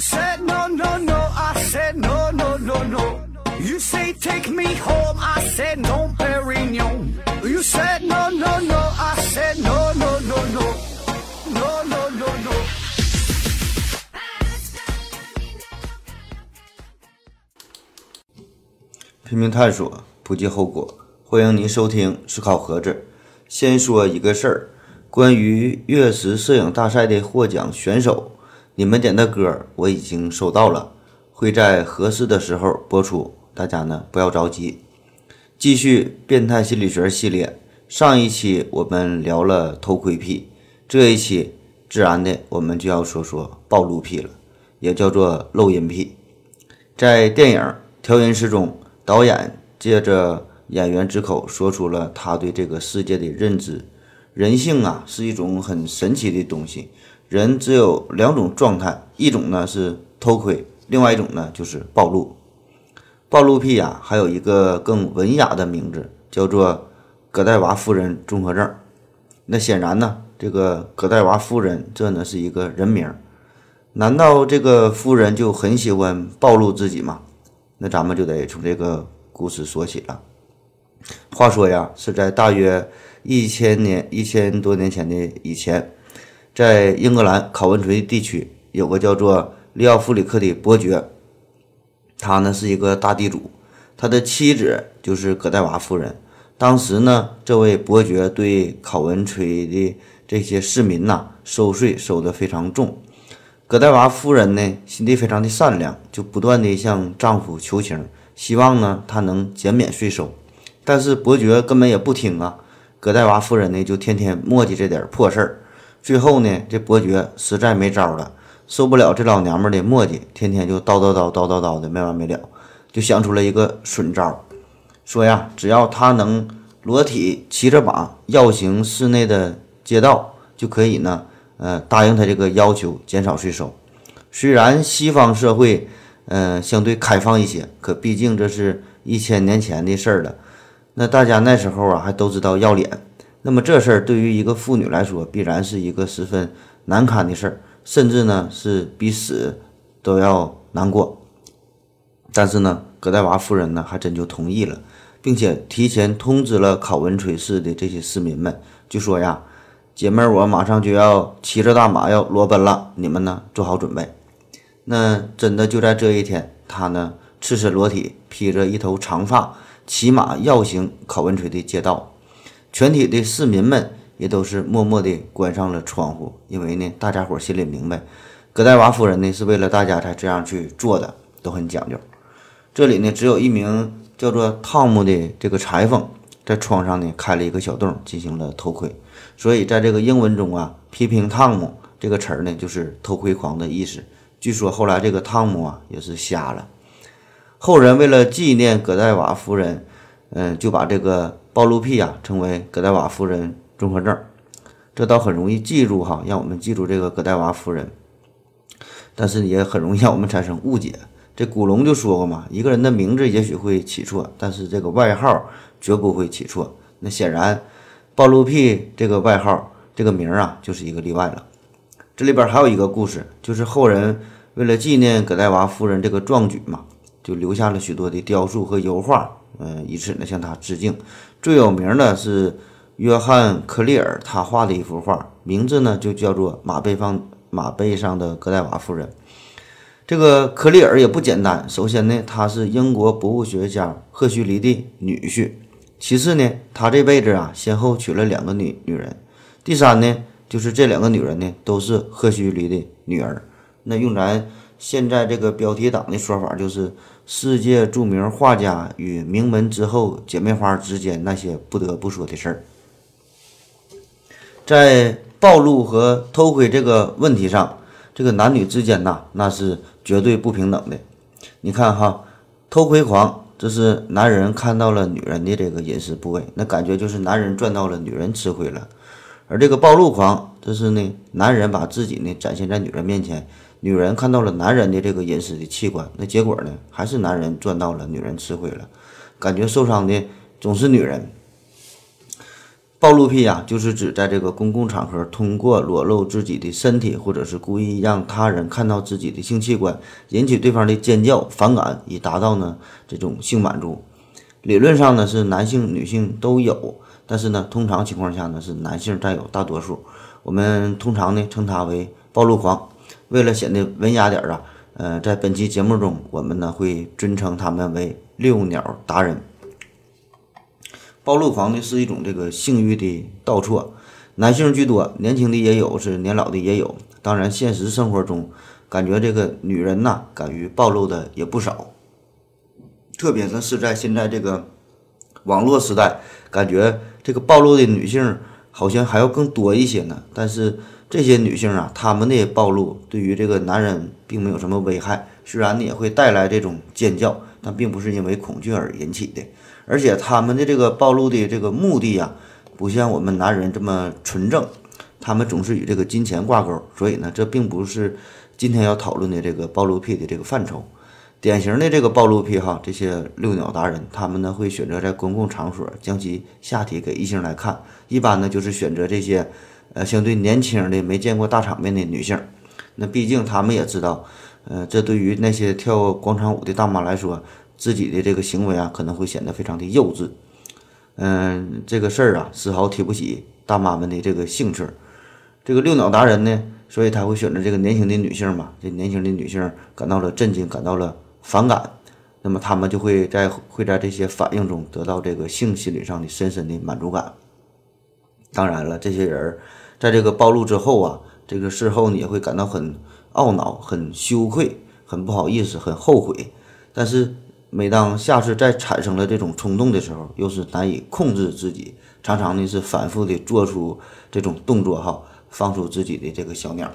Said no, no, no, I said no, no, no, no. You say take me home, I said no, Perignon. You said no, no, no, I said no, no, no, no. No, no, no, no. 拼命探索，不计后果。欢迎您收听思考盒子。先说一个事儿，关于月食摄影大赛的获奖选手，你们点的歌我已经收到了，会在合适的时候播出，大家呢不要着急。继续变态心理学系列，上一期我们聊了偷窥癖，这一期自然的我们就要说说暴露癖了，也叫做露阴癖。在电影《调音师》中，导演借着演员之口说出了他对这个世界的认知：人性啊是一种很神奇的东西，人只有两种状态，一种呢是偷窥，另外一种呢就是暴露。暴露癖啊，还有一个更文雅的名字，叫做葛代娃夫人综合症。那显然呢，这个葛代娃夫人这呢是一个人名，难道这个夫人就很喜欢暴露自己吗？那咱们就得从这个故事说起了。话说呀，是在大约一千年、一千多年前的以前，在英格兰考文垂地区有个叫做利奥弗里克的伯爵，他呢是一个大地主，他的妻子就是葛代娃夫人。当时呢，这位伯爵对考文垂的这些市民呐收税收得非常重。葛代娃夫人呢心地非常的善良，就不断的向丈夫求情，希望呢他能减免税收。但是伯爵根本也不听啊，葛代娃夫人呢就天天磨叽这点破事儿。最后呢，这伯爵实在没招了，受不了这老娘们的磨叽，天天就叨叨叨叨叨叨的没完没了，就想出了一个损招，说呀，只要他能裸体骑着马绕行市内的街道，就可以呢，呃，答应他这个要求，减少税收。虽然西方社会，呃，相对开放一些，可毕竟这是一千年前的事儿了。那大家那时候啊，还都知道要脸。那么这事儿对于一个妇女来说，必然是一个十分难堪的事儿，甚至呢是比死都要难过。但是呢，葛代娃夫人呢还真就同意了，并且提前通知了考文垂市的这些市民们，就说呀：“姐妹，我马上就要骑着大马要裸奔了，你们呢做好准备。”那真的就在这一天，她呢赤身裸体，披着一头长发，骑马绕行考文垂的街道。全体的市民们也都是默默地关上了窗户，因为呢，大家伙心里明白，葛代娃夫人呢是为了大家才这样去做的，都很讲究。这里呢，只有一名叫做汤姆的这个裁缝在窗上呢开了一个小洞，进行了偷窥。所以在这个英文中啊，批评汤姆这个词儿呢，就是偷窥狂的意思。据说后来这个汤姆啊也是瞎了。后人为了纪念葛代娃夫人，嗯，就把这个暴露癖啊称为葛代娃夫人综合症。这倒很容易记住哈，让我们记住这个葛代娃夫人，但是也很容易让我们产生误解。这古龙就说过嘛，一个人的名字也许会起错，但是这个外号绝不会起错。那显然，暴露癖这个外号这个名啊，就是一个例外了。这里边还有一个故事，就是后人为了纪念葛代娃夫人这个壮举嘛，就留下了许多的雕塑和油画，嗯，以此呢向她致敬。最有名的是约翰克利尔他画的一幅画，名字呢就叫做《马背上马背上的葛代娃夫人》。这个克利尔也不简单，首先呢，他是英国博物学家赫胥黎的女婿；其次呢，他这辈子啊先后娶了两个女女人；第三呢，就是这两个女人呢都是赫胥黎的女儿。那用咱现在这个标题党的说法，就是世界著名画家与名门之后姐妹花之间那些不得不说的事儿。在暴露和偷窥这个问题上，这个男女之间呐，那是绝对不平等的。你看哈，偷窥狂，这是男人看到了女人的这个隐私部位，那感觉就是男人赚到了，女人吃亏了。而这个暴露狂，这是呢，男人把自己呢展现在女人面前，女人看到了男人的这个隐私的器官，那结果呢，还是男人赚到了，女人吃亏了，感觉受伤的总是女人。暴露癖呀，就是指在这个公共场合通过裸露自己的身体，或者是故意让他人看到自己的性器官，引起对方的尖叫反感，以达到呢这种性满足。理论上呢是男性、女性都有，但是呢通常情况下呢是男性占有大多数。我们通常呢称他为暴露狂。为了显得文雅点儿啊，呃，在本期节目中，我们呢会尊称他们为遛鸟达人。暴露狂呢是一种这个性欲的倒错，男性居多，年轻的也有，是年老的也有。当然，现实生活中，感觉这个女人呐，敢于暴露的也不少。特别呢是在现在这个网络时代，感觉这个暴露的女性好像还要更多一些呢。但是这些女性啊，她们的暴露对于这个男人并没有什么危害，虽然呢也会带来这种尖叫，但并不是因为恐惧而引起的。而且他们的这个暴露的这个目的呀，不像我们男人这么纯正，他们总是与这个金钱挂钩，所以呢，这并不是今天要讨论的这个暴露癖的这个范畴。典型的这个暴露癖哈，这些遛鸟达人，他们呢会选择在公共场所将其下体给异性来看，一般呢就是选择这些呃相对年轻的、没见过大场面的女性。那毕竟她们也知道，呃，这对于那些跳广场舞的大妈来说。自己的这个行为啊，可能会显得非常的幼稚，嗯，这个事儿啊，丝毫提不起大妈们的这个兴趣。这个遛鸟达人呢，所以他会选择这个年轻的女性嘛，这年轻的女性感到了震惊，感到了反感，那么他们就会在会在这些反应中得到这个性心理上的深深的满足感。当然了，这些人在这个暴露之后啊，这个事后你也会感到很懊恼、很羞愧、很不好意思、很后悔，但是。每当下次再产生了这种冲动的时候，又是难以控制自己，常常呢是反复的做出这种动作哈，放出自己的这个小鸟。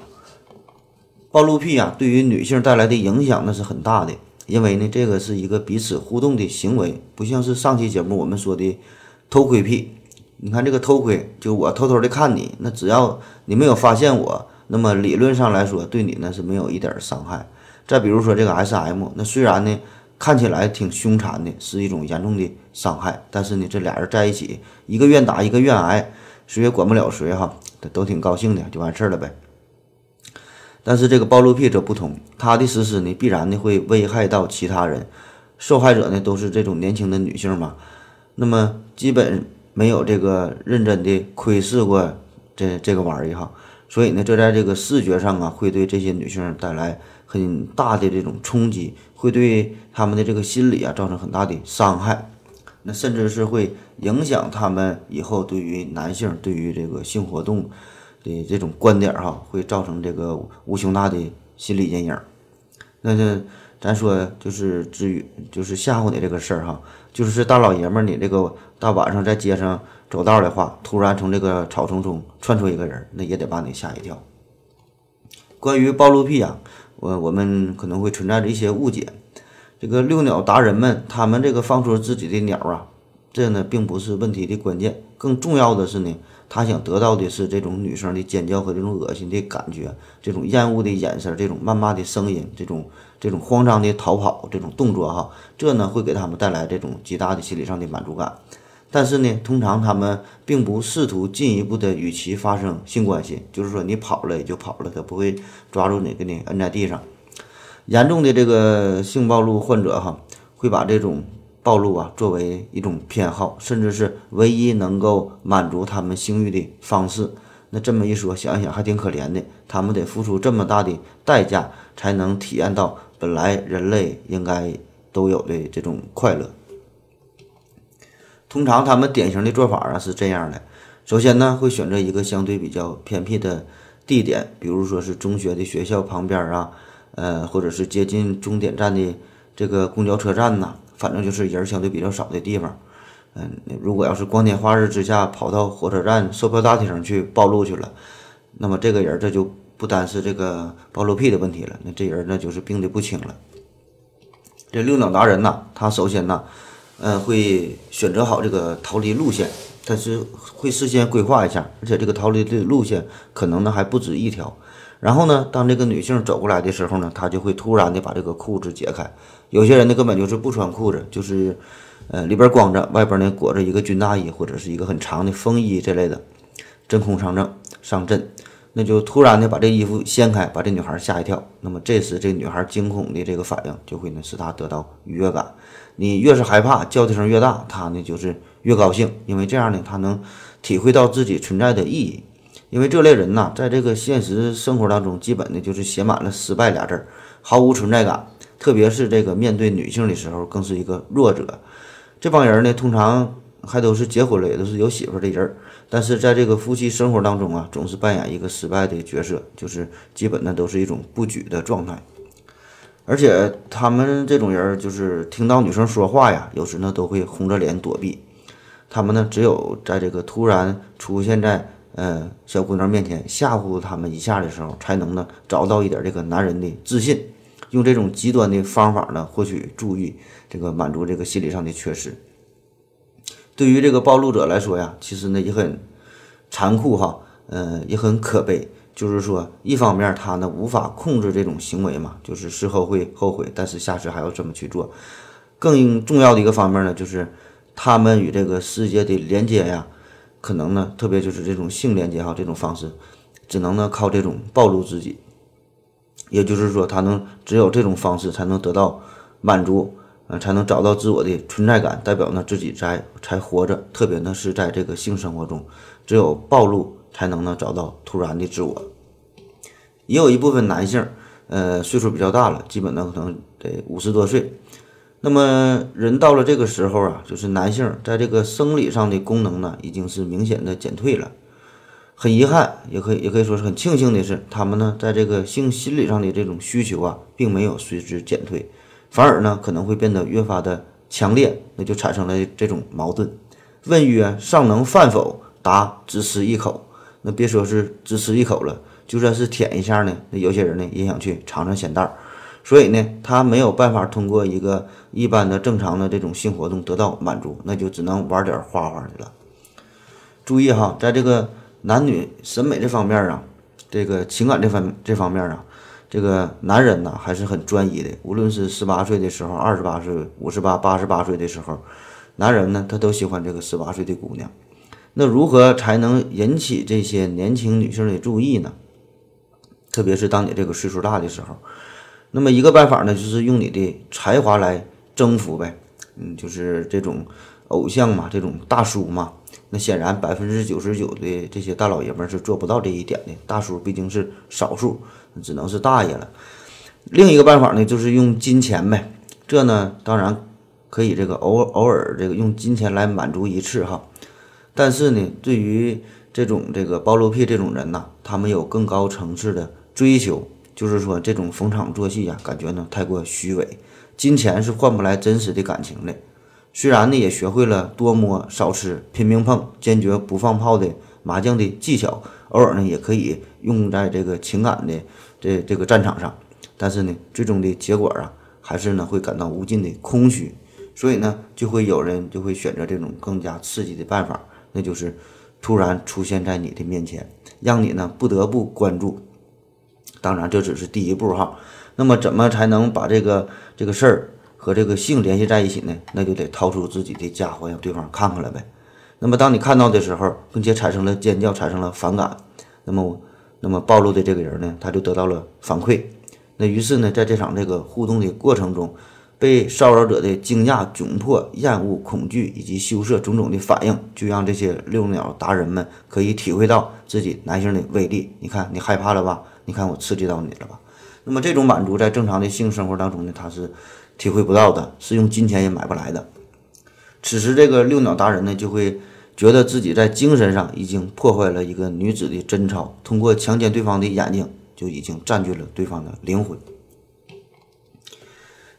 暴露癖啊，对于女性带来的影响那是很大的，因为呢这个是一个彼此互动的行为，不像是上期节目我们说的偷窥癖。你看这个偷窥，就我偷偷的看你，那只要你没有发现我，那么理论上来说对你呢是没有一点伤害。再比如说这个 S.M，那虽然呢。看起来挺凶残的，是一种严重的伤害。但是呢，这俩人在一起，一个愿打，一个愿挨，谁也管不了谁哈，都挺高兴的，就完事儿了呗。但是这个暴露癖则不同，他的实施呢，必然呢会危害到其他人，受害者呢都是这种年轻的女性嘛，那么基本没有这个认真的窥视过这这个玩意儿哈，所以呢，这在这个视觉上啊，会对这些女性带来很大的这种冲击。会对他们的这个心理啊造成很大的伤害，那甚至是会影响他们以后对于男性对于这个性活动的这种观点哈，会造成这个无穷大的心理阴影。那这咱说就是至于就是吓唬你这个事儿哈，就是大老爷们儿你这个大晚上在街上走道的话，突然从这个草丛中窜出一个人，那也得把你吓一跳。关于暴露癖啊。我我们可能会存在着一些误解，这个遛鸟达人们，他们这个放出自己的鸟啊，这呢并不是问题的关键，更重要的是呢，他想得到的是这种女生的尖叫和这种恶心的感觉，这种厌恶的眼神，这种谩骂的声音，这种这种慌张的逃跑这种动作哈，这呢会给他们带来这种极大的心理上的满足感。但是呢，通常他们并不试图进一步的与其发生性关系，就是说你跑了也就跑了，他不会抓住你给你摁在地上。严重的这个性暴露患者哈，会把这种暴露啊作为一种偏好，甚至是唯一能够满足他们性欲的方式。那这么一说，想一想还挺可怜的，他们得付出这么大的代价才能体验到本来人类应该都有的这种快乐。通常他们典型的做法啊是这样的：首先呢，会选择一个相对比较偏僻的地点，比如说是中学的学校旁边啊，呃，或者是接近终点站的这个公交车站呐，反正就是人相对比较少的地方。嗯，如果要是光天化日之下跑到火车站售票大厅去暴露去了，那么这个人这就不单是这个暴露癖的问题了，那这人那就是病的不轻了。这六鸟达人呐，他首先呐。嗯，会选择好这个逃离路线，但是会事先规划一下，而且这个逃离的路线可能呢还不止一条。然后呢，当这个女性走过来的时候呢，他就会突然的把这个裤子解开。有些人呢根本就是不穿裤子，就是呃，里边光着，外边呢裹着一个军大衣或者是一个很长的风衣这类的，真空上阵上阵，那就突然的把这衣服掀开，把这女孩吓一跳。那么这时这女孩惊恐的这个反应就会呢使她得到愉悦感。你越是害怕，叫的声越大，她呢就是越高兴，因为这样呢她能体会到自己存在的意义。因为这类人呐，在这个现实生活当中，基本的就是写满了失败俩字儿，毫无存在感。特别是这个面对女性的时候，更是一个弱者。这帮人呢，通常还都是结婚了，也都是有媳妇的人儿。但是在这个夫妻生活当中啊，总是扮演一个失败的角色，就是基本呢都是一种不举的状态。而且他们这种人，就是听到女生说话呀，有时呢都会红着脸躲避。他们呢，只有在这个突然出现在呃小姑娘面前吓唬他们一下的时候，才能呢找到一点这个男人的自信，用这种极端的方法呢获取注意，这个满足这个心理上的缺失。对于这个暴露者来说呀，其实呢也很残酷哈，呃也很可悲。就是说，一方面他呢无法控制这种行为嘛，就是事后会后悔，但是下次还要这么去做。更重要的一个方面呢，就是他们与这个世界的连接呀，可能呢，特别就是这种性连接哈，这种方式，只能呢靠这种暴露自己。也就是说，他能只有这种方式才能得到满足，才能找到自我的存在感，代表呢自己在才活着。特别呢是在这个性生活中，只有暴露。才能呢找到突然的自我。也有一部分男性，呃，岁数比较大了，基本呢可能得五十多岁。那么人到了这个时候啊，就是男性在这个生理上的功能呢，已经是明显的减退了。很遗憾，也可以也可以说是很庆幸的是，他们呢在这个性心理上的这种需求啊，并没有随之减退，反而呢可能会变得越发的强烈，那就产生了这种矛盾。问曰：尚能饭否？答：只吃一口。那别说是只吃一口了，就算是舔一下呢，那有些人呢也想去尝尝鲜蛋儿，所以呢，他没有办法通过一个一般的正常的这种性活动得到满足，那就只能玩点花花的了。注意哈，在这个男女审美这方面啊，这个情感这方这方面啊，这个男人呢还是很专一的。无论是十八岁的时候、二十八岁、五十八、八十八岁的时候，男人呢他都喜欢这个十八岁的姑娘。那如何才能引起这些年轻女性的注意呢？特别是当你这个岁数大的时候，那么一个办法呢，就是用你的才华来征服呗。嗯，就是这种偶像嘛，这种大叔嘛。那显然百分之九十九的这些大老爷们是做不到这一点的。大叔毕竟是少数，只能是大爷了。另一个办法呢，就是用金钱呗。这呢，当然可以这个偶偶尔这个用金钱来满足一次哈。但是呢，对于这种这个暴露癖这种人呐，他们有更高层次的追求，就是说这种逢场作戏呀，感觉呢太过虚伪，金钱是换不来真实的感情的。虽然呢也学会了多摸少吃、拼命碰、坚决不放炮的麻将的技巧，偶尔呢也可以用在这个情感的这这个战场上，但是呢，最终的结果啊，还是呢会感到无尽的空虚，所以呢，就会有人就会选择这种更加刺激的办法。那就是突然出现在你的面前，让你呢不得不关注。当然，这只是第一步哈。那么，怎么才能把这个这个事儿和这个性联系在一起呢？那就得掏出自己的家伙让对方看看了呗。那么，当你看到的时候，并且产生了尖叫，产生了反感，那么，那么暴露的这个人呢，他就得到了反馈。那于是呢，在这场这个互动的过程中。被骚扰者的惊讶、窘迫、厌恶、恐惧以及羞涩种种的反应，就让这些遛鸟达人们可以体会到自己男性的威力。你看，你害怕了吧？你看我刺激到你了吧？那么这种满足在正常的性生活当中呢，它是体会不到的，是用金钱也买不来的。此时，这个遛鸟达人呢，就会觉得自己在精神上已经破坏了一个女子的贞操，通过强奸对方的眼睛，就已经占据了对方的灵魂。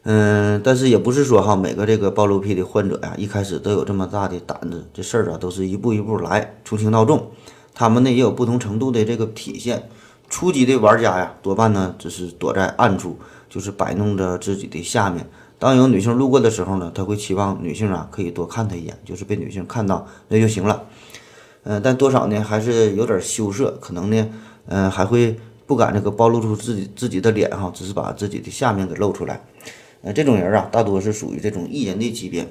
嗯，但是也不是说哈，每个这个暴露癖的患者呀，一开始都有这么大的胆子。这事儿啊，都是一步一步来，从轻到重。他们呢也有不同程度的这个体现。初级的玩家呀，多半呢只是躲在暗处，就是摆弄着自己的下面。当有女性路过的时候呢，他会期望女性啊可以多看他一眼，就是被女性看到那就行了。嗯，但多少呢还是有点羞涩，可能呢，嗯，还会不敢这个暴露出自己自己的脸哈，只是把自己的下面给露出来。那这种人啊，大多是属于这种艺人的级别，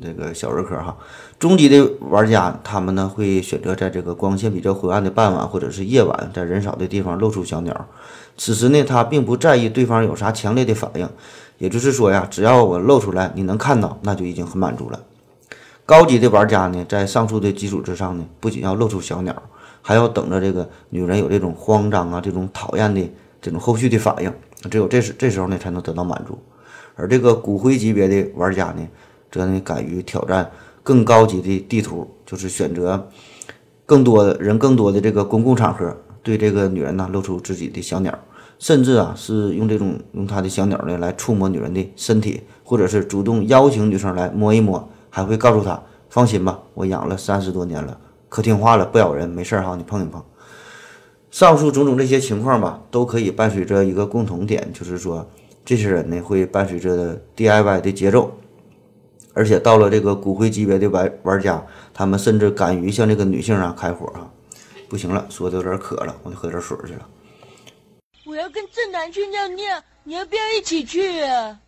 这个小儿科哈。中级的玩家，他们呢会选择在这个光线比较昏暗的傍晚或者是夜晚，在人少的地方露出小鸟。此时呢，他并不在意对方有啥强烈的反应，也就是说呀，只要我露出来，你能看到，那就已经很满足了。高级的玩家呢，在上述的基础之上呢，不仅要露出小鸟，还要等着这个女人有这种慌张啊、这种讨厌的这种后续的反应，只有这时这时候呢，才能得到满足。而这个骨灰级别的玩家呢，则呢敢于挑战更高级的地图，就是选择更多的人、更多的这个公共场合，对这个女人呢露出自己的小鸟，甚至啊是用这种用他的小鸟呢来触摸女人的身体，或者是主动邀请女生来摸一摸。还会告诉他放心吧，我养了三十多年了，可听话了，不咬人，没事儿哈，你碰一碰。上述种种这些情况吧，都可以伴随着一个共同点，就是说这些人呢会伴随着 DIY 的节奏，而且到了这个骨灰级别的玩玩家，他们甚至敢于向这个女性啊开火啊！不行了，说的有点渴了，我得喝点水去了。我要跟正南去尿尿，你要不要一起去啊？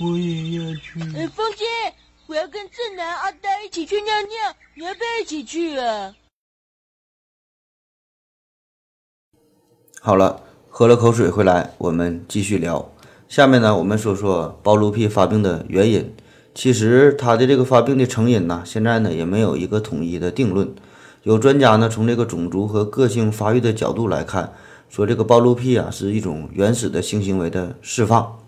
我也要去。哎，风姐。我要跟正南、阿呆一起去尿尿，你要不要一起去啊？好了，喝了口水回来，我们继续聊。下面呢，我们说说暴露癖发病的原因。其实它的这个发病的成因呢，现在呢也没有一个统一的定论。有专家呢从这个种族和个性发育的角度来看，说这个暴露癖啊是一种原始的性行为的释放。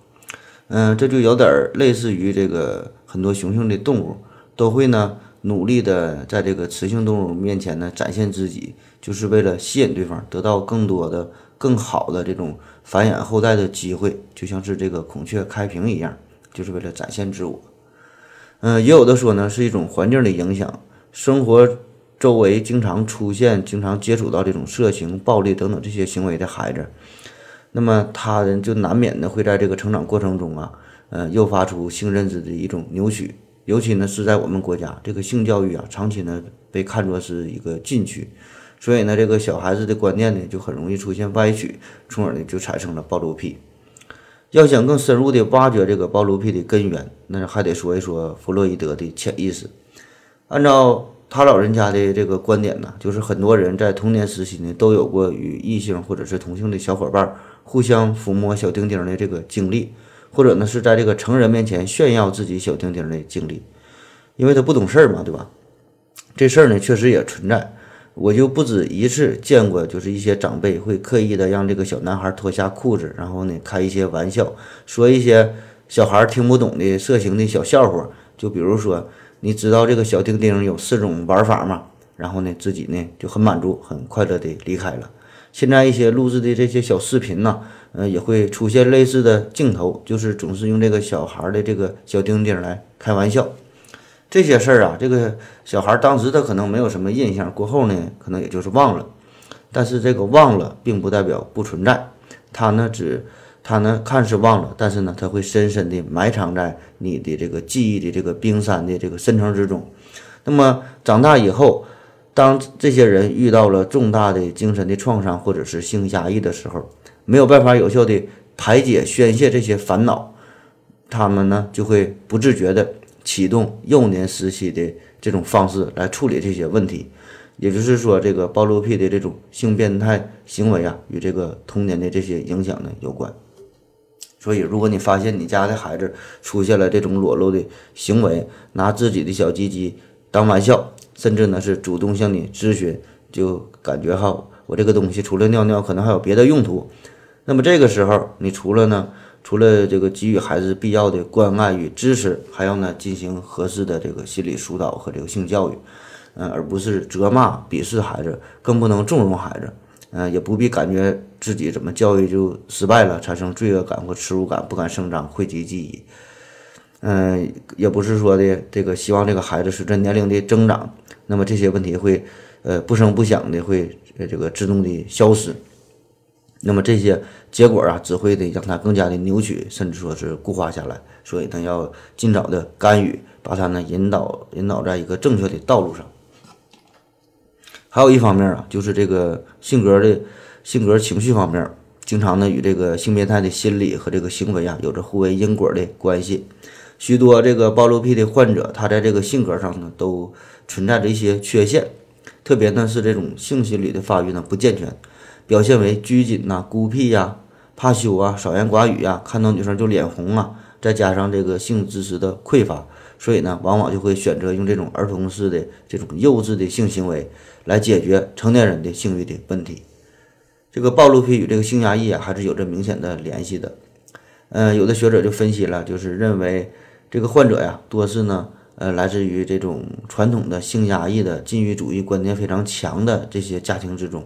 嗯，这就有点类似于这个。很多雄性的动物都会呢努力的在这个雌性动物面前呢展现自己，就是为了吸引对方，得到更多的、更好的这种繁衍后代的机会，就像是这个孔雀开屏一样，就是为了展现自我。嗯，也有的说呢是一种环境的影响，生活周围经常出现、经常接触到这种色情、暴力等等这些行为的孩子，那么他人就难免的会在这个成长过程中啊。呃，诱发出性认知的一种扭曲，尤其呢是在我们国家，这个性教育啊，长期呢被看作是一个禁区，所以呢，这个小孩子的观念呢就很容易出现歪曲，从而呢就产生了暴露癖。要想更深入的挖掘这个暴露癖的根源，那还得说一说弗洛伊德的潜意识。按照他老人家的这个观点呢，就是很多人在童年时期呢都有过与异性或者是同性的小伙伴互相抚摸小丁丁的这个经历。或者呢，是在这个成人面前炫耀自己小丁丁的经历，因为他不懂事儿嘛，对吧？这事儿呢，确实也存在。我就不止一次见过，就是一些长辈会刻意的让这个小男孩脱下裤子，然后呢，开一些玩笑，说一些小孩听不懂的色情的小笑话。就比如说，你知道这个小丁丁有四种玩法吗？然后呢，自己呢就很满足、很快乐的离开了。现在一些录制的这些小视频呢。呃，也会出现类似的镜头，就是总是用这个小孩的这个小丁丁来开玩笑。这些事儿啊，这个小孩当时他可能没有什么印象，过后呢，可能也就是忘了。但是这个忘了，并不代表不存在。他呢，只他呢，看似忘了，但是呢，他会深深地埋藏在你的这个记忆的这个冰山的这个深层之中。那么长大以后，当这些人遇到了重大的精神的创伤或者是性压抑的时候，没有办法有效的排解、宣泄这些烦恼，他们呢就会不自觉地启动幼年时期的这种方式来处理这些问题。也就是说，这个暴露癖的这种性变态行为啊，与这个童年的这些影响呢有关。所以，如果你发现你家的孩子出现了这种裸露的行为，拿自己的小鸡鸡当玩笑，甚至呢是主动向你咨询，就感觉哈。我这个东西除了尿尿，可能还有别的用途。那么这个时候，你除了呢，除了这个给予孩子必要的关爱与支持，还要呢进行合适的这个心理疏导和这个性教育，嗯，而不是责骂、鄙视孩子，更不能纵容孩子，嗯，也不必感觉自己怎么教育就失败了，产生罪恶感或耻辱感，不敢声张，讳疾忌医。嗯，也不是说的这个希望这个孩子随着年龄的增长，那么这些问题会呃不声不响的会。呃，这个自动的消失，那么这些结果啊，只会的让它更加的扭曲，甚至说是固化下来。所以呢，要尽早的干预，把它呢引导引导在一个正确的道路上。还有一方面啊，就是这个性格的性格情绪方面，经常呢与这个性变态的心理和这个行为啊有着互为因果的关系。许多这个暴露癖的患者，他在这个性格上呢，都存在着一些缺陷，特别呢是这种性心理的发育呢不健全，表现为拘谨呐、孤僻呀、怕羞啊、少言寡语呀，看到女生就脸红啊，再加上这个性知识的匮乏，所以呢，往往就会选择用这种儿童式的这种幼稚的性行为来解决成年人的性欲的问题。这个暴露癖与这个性压抑啊，还是有着明显的联系的。呃，有的学者就分析了，就是认为这个患者呀，多是呢，呃，来自于这种传统的性压抑的禁欲主义观念非常强的这些家庭之中。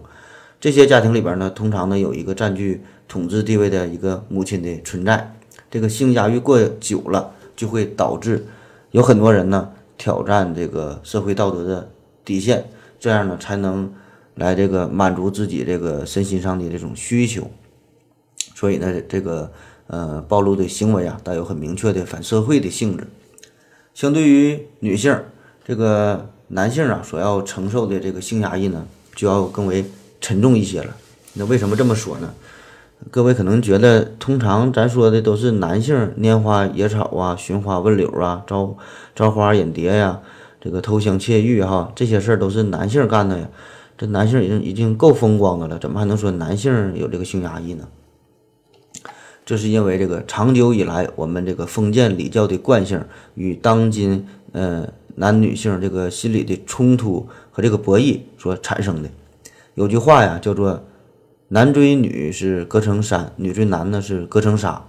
这些家庭里边呢，通常呢有一个占据统治地位的一个母亲的存在。这个性压抑过久了，就会导致有很多人呢挑战这个社会道德的底线，这样呢才能来这个满足自己这个身心上的这种需求。所以呢，这个。呃，暴露的行为啊，带有很明确的反社会的性质。相对于女性，这个男性啊所要承受的这个性压抑呢，就要更为沉重一些了。那为什么这么说呢？各位可能觉得，通常咱说的都是男性拈花惹草啊、寻花问柳啊、招招花引蝶呀、这个偷香窃玉哈，这些事儿都是男性干的呀。这男性已经已经够风光的了，怎么还能说男性有这个性压抑呢？这是因为这个长久以来，我们这个封建礼教的惯性与当今呃男女性这个心理的冲突和这个博弈所产生的。有句话呀，叫做“男追女是隔层山，女追男呢是隔层纱”。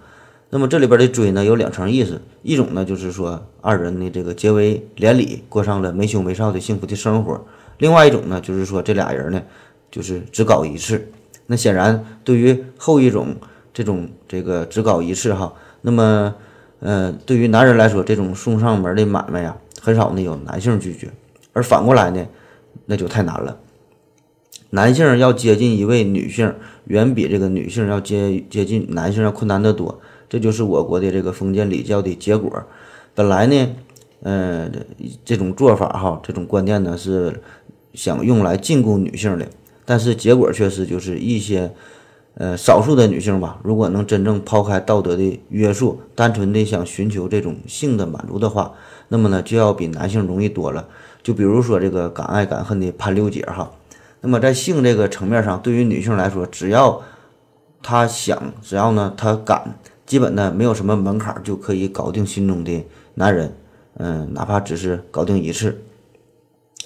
那么这里边的追呢有两层意思，一种呢就是说二人的这个结为连理，过上了没羞没臊的幸福的生活；另外一种呢就是说这俩人呢就是只搞一次。那显然对于后一种。这种这个只搞一次哈，那么，呃，对于男人来说，这种送上门的买卖呀，很少呢有男性拒绝，而反过来呢，那就太难了。男性要接近一位女性，远比这个女性要接接近男性要困难得多。这就是我国的这个封建礼教的结果。本来呢，呃，这种做法哈，这种观念呢是想用来禁锢女性的，但是结果却是就是一些。呃，少数的女性吧，如果能真正抛开道德的约束，单纯的想寻求这种性的满足的话，那么呢，就要比男性容易多了。就比如说这个敢爱敢恨的潘六姐哈，那么在性这个层面上，对于女性来说，只要她想，只要呢她敢，基本呢没有什么门槛就可以搞定心中的男人，嗯，哪怕只是搞定一次。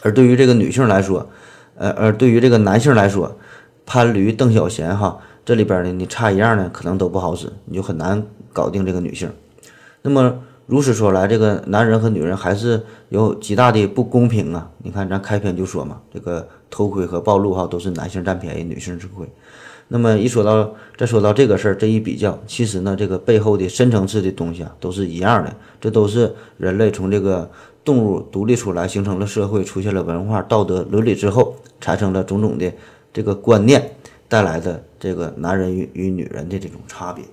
而对于这个女性来说，呃，而对于这个男性来说，潘驴邓小闲哈。这里边呢，你差一样呢，可能都不好使，你就很难搞定这个女性。那么如此说来，这个男人和女人还是有极大的不公平啊！你看，咱开篇就说嘛，这个偷窥和暴露哈，都是男性占便宜，女性吃亏。那么一说到再说到这个事儿，这一比较，其实呢，这个背后的深层次的东西啊，都是一样的。这都是人类从这个动物独立出来，形成了社会，出现了文化、道德、伦理之后，产生了种种的这个观念。带来的这个男人与与女人的这种差别，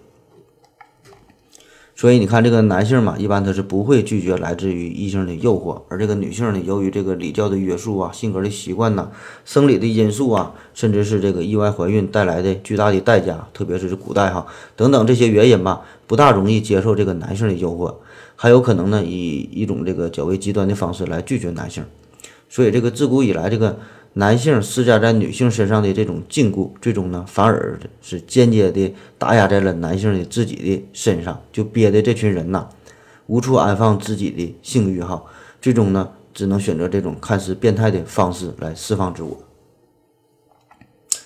所以你看，这个男性嘛，一般他是不会拒绝来自于异性的诱惑，而这个女性呢，由于这个礼教的约束啊、性格的习惯呐、生理的因素啊，甚至是这个意外怀孕带来的巨大的代价，特别是古代哈等等这些原因吧，不大容易接受这个男性的诱惑，还有可能呢以一种这个较为极端的方式来拒绝男性，所以这个自古以来这个。男性施加在女性身上的这种禁锢，最终呢，反而是间接的打压在了男性的自己的身上，就憋的这群人呐，无处安放自己的性欲哈，最终呢，只能选择这种看似变态的方式来释放自我。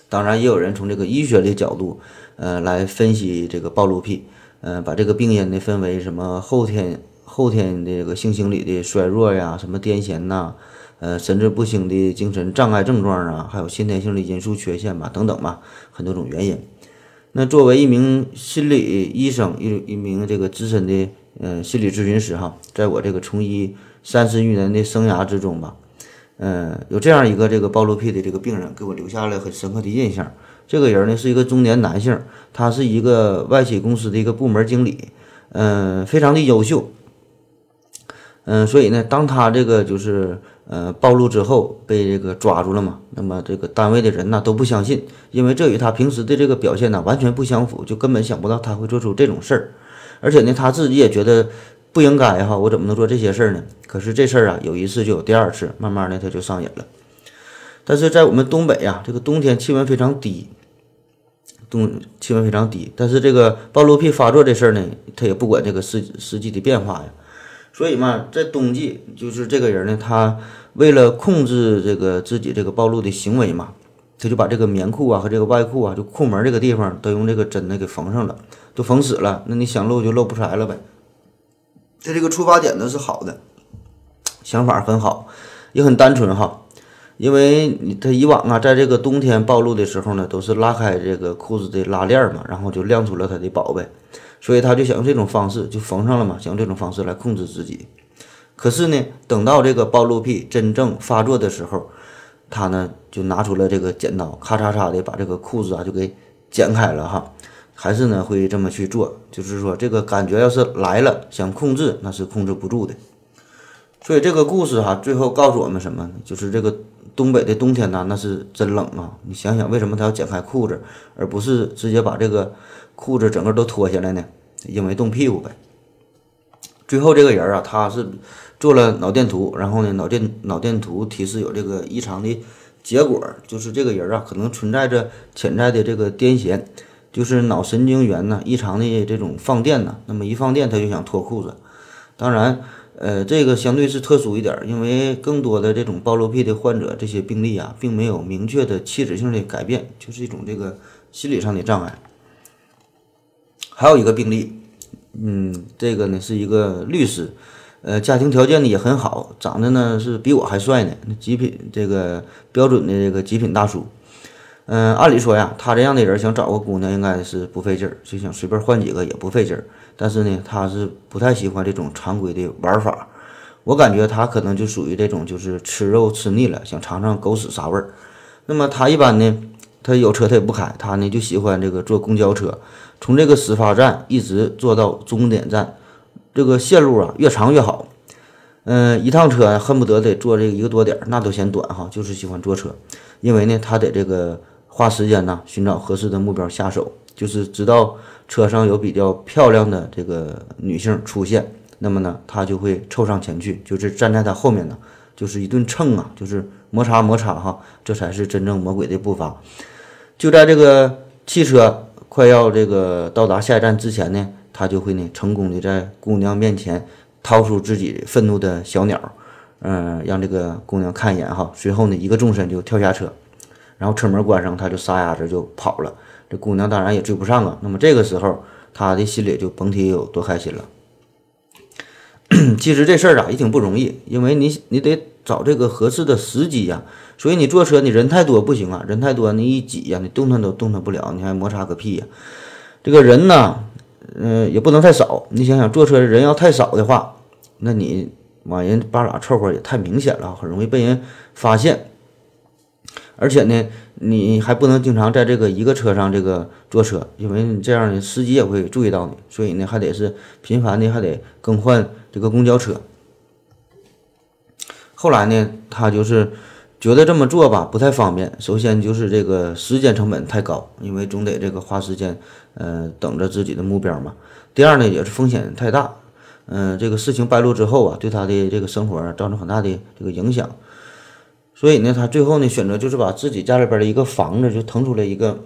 当然，也有人从这个医学的角度，呃，来分析这个暴露癖，呃，把这个病因呢分为什么后天后天的这个性心理的衰弱呀，什么癫痫呐。呃，神志不清的精神障碍症状啊，还有先天性的因素缺陷吧，等等吧，很多种原因。那作为一名心理医生，一一名这个资深的呃心理咨询师哈，在我这个从医三十余年的生涯之中吧，嗯，有这样一个这个暴露癖的这个病人，给我留下了很深刻的印象。这个人呢是一个中年男性，他是一个外企公司的一个部门经理，嗯，非常的优秀。嗯，所以呢，当他这个就是。呃，暴露之后被这个抓住了嘛？那么这个单位的人呢都不相信，因为这与他平时的这个表现呢完全不相符，就根本想不到他会做出这种事儿。而且呢，他自己也觉得不应该哈，我怎么能做这些事儿呢？可是这事儿啊，有一次就有第二次，慢慢的他就上瘾了。但是在我们东北呀，这个冬天气温非常低，冬气温非常低，但是这个暴露癖发作这事儿呢，他也不管这个四四季的变化呀。所以嘛，在冬季，就是这个人呢，他为了控制这个自己这个暴露的行为嘛，他就把这个棉裤啊和这个外裤啊，就裤门这个地方都用这个针呢给缝上了，都缝死了。那你想露就露不出来了呗。他这个出发点呢是好的，想法很好，也很单纯哈。因为你他以往啊，在这个冬天暴露的时候呢，都是拉开这个裤子的拉链嘛，然后就亮出了他的宝贝，所以他就想用这种方式就缝上了嘛，想用这种方式来控制自己。可是呢，等到这个暴露癖真正发作的时候，他呢就拿出了这个剪刀，咔嚓嚓的把这个裤子啊就给剪开了哈。还是呢会这么去做，就是说这个感觉要是来了，想控制那是控制不住的。所以这个故事哈，最后告诉我们什么呢？就是这个东北的冬天呐，那是真冷啊！你想想，为什么他要剪开裤子，而不是直接把这个裤子整个都脱下来呢？因为冻屁股呗。最后这个人啊，他是做了脑电图，然后呢，脑电脑电图提示有这个异常的结果，就是这个人啊，可能存在着潜在的这个癫痫。就是脑神经元呢异常的这种放电呢，那么一放电他就想脱裤子。当然，呃，这个相对是特殊一点，因为更多的这种暴露癖的患者，这些病例啊，并没有明确的器质性的改变，就是一种这个心理上的障碍。还有一个病例，嗯，这个呢是一个律师，呃，家庭条件呢也很好，长得呢是比我还帅呢，极品这个标准的这个极品大叔。嗯，按理说呀，他这样的人想找个姑娘应该是不费劲儿，就想随便换几个也不费劲儿。但是呢，他是不太喜欢这种常规的玩法。我感觉他可能就属于这种，就是吃肉吃腻了，想尝尝狗屎啥味儿。那么他一般呢，他有车他也不开，他呢就喜欢这个坐公交车，从这个始发站一直坐到终点站，这个线路啊越长越好。嗯，一趟车恨不得得坐这个一个多点儿，那都嫌短哈，就是喜欢坐车，因为呢他得这个。花时间呢，寻找合适的目标下手，就是知道车上有比较漂亮的这个女性出现，那么呢，他就会凑上前去，就是站在他后面呢，就是一顿蹭啊，就是摩擦摩擦哈，这才是真正魔鬼的步伐。就在这个汽车快要这个到达下一站之前呢，他就会呢成功的在姑娘面前掏出自己愤怒的小鸟，嗯，让这个姑娘看一眼哈，随后呢一个纵身就跳下车。然后车门关上，他就撒丫子就跑了。这姑娘当然也追不上啊。那么这个时候，他的心里就甭提有多开心了。其实这事儿啊也挺不容易，因为你你得找这个合适的时机呀。所以你坐车，你人太多不行啊，人太多你一挤呀，你动弹都动弹不了，你还摩擦个屁呀。这个人呢，嗯，也不能太少。你想想，坐车人要太少的话，那你往人扒拉凑合也太明显了，很容易被人发现。而且呢，你还不能经常在这个一个车上这个坐车，因为你这样呢，司机也会注意到你，所以呢，还得是频繁的还得更换这个公交车。后来呢，他就是觉得这么做吧不太方便。首先就是这个时间成本太高，因为总得这个花时间，呃，等着自己的目标嘛。第二呢，也是风险太大，嗯，这个事情败露之后啊，对他的这个生活造成很大的这个影响。所以呢，他最后呢选择就是把自己家里边的一个房子就腾出来一个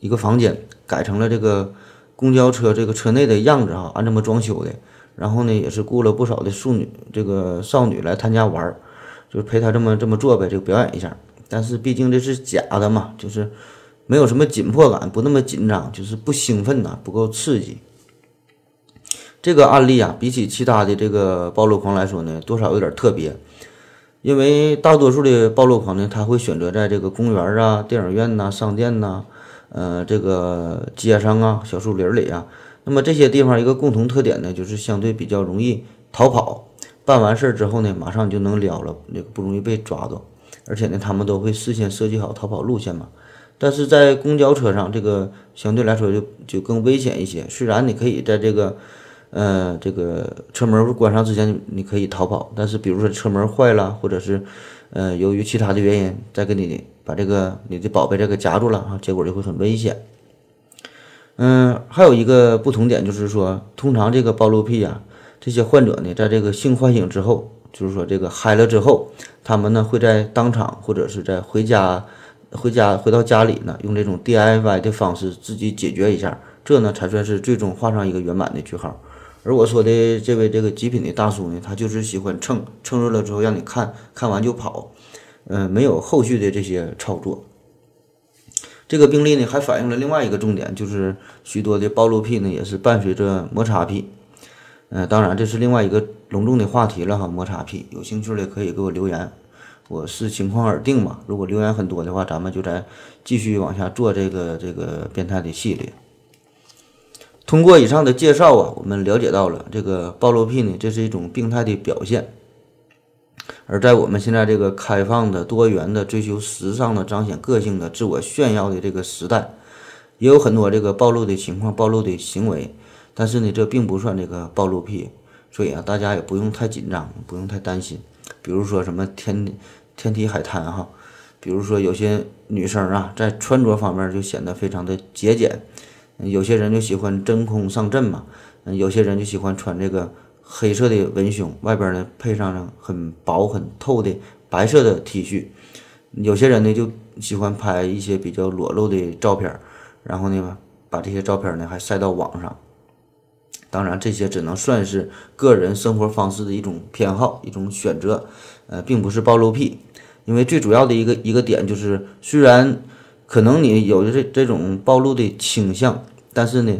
一个房间，改成了这个公交车这个车内的样子哈，按这么装修的。然后呢，也是雇了不少的庶女这个少女来他家玩，就是陪他这么这么做呗，就表演一下。但是毕竟这是假的嘛，就是没有什么紧迫感，不那么紧张，就是不兴奋呐，不够刺激。这个案例啊，比起其他的这个暴露狂来说呢，多少有点特别。因为大多数的暴露狂呢，他会选择在这个公园啊、电影院呐、商店呐、呃，这个街上啊、小树林里啊，那么这些地方一个共同特点呢，就是相对比较容易逃跑。办完事儿之后呢，马上就能了了，那个不容易被抓到。而且呢，他们都会事先设计好逃跑路线嘛。但是在公交车上，这个相对来说就就更危险一些。虽然你可以在这个。呃，这个车门关上之前，你可以逃跑。但是，比如说车门坏了，或者是，呃，由于其他的原因，再给你把这个你的宝贝这个夹住了啊，结果就会很危险。嗯，还有一个不同点就是说，通常这个暴露癖啊，这些患者呢，在这个性唤醒之后，就是说这个嗨了之后，他们呢会在当场或者是在回家、回家回到家里呢，用这种 DIY 的方式自己解决一下，这呢才算是最终画上一个圆满的句号。而我说的这位这个极品的大叔呢，他就是喜欢蹭蹭热了之后让你看看完就跑，嗯、没有后续的这些操作。这个病例呢，还反映了另外一个重点，就是许多的暴露癖呢，也是伴随着摩擦癖。嗯、当然这是另外一个隆重的话题了哈，摩擦癖。有兴趣的可以给我留言，我视情况而定嘛。如果留言很多的话，咱们就再继续往下做这个这个变态的系列。通过以上的介绍啊，我们了解到了这个暴露癖呢，这是一种病态的表现。而在我们现在这个开放的、多元的、追求时尚的、彰显个性的、自我炫耀的这个时代，也有很多这个暴露的情况、暴露的行为。但是呢，这并不算这个暴露癖，所以啊，大家也不用太紧张，不用太担心。比如说什么天天体海滩哈，比如说有些女生啊，在穿着方面就显得非常的节俭，有些人就喜欢真空上阵嘛，嗯，有些人就喜欢穿这个黑色的文胸，外边呢配上很薄很透的白色的 T 恤，有些人呢就喜欢拍一些比较裸露的照片，然后呢把这些照片呢还晒到网上。当然，这些只能算是个人生活方式的一种偏好、一种选择，呃，并不是暴露癖。因为最主要的一个一个点就是，虽然可能你有这这种暴露的倾向，但是呢，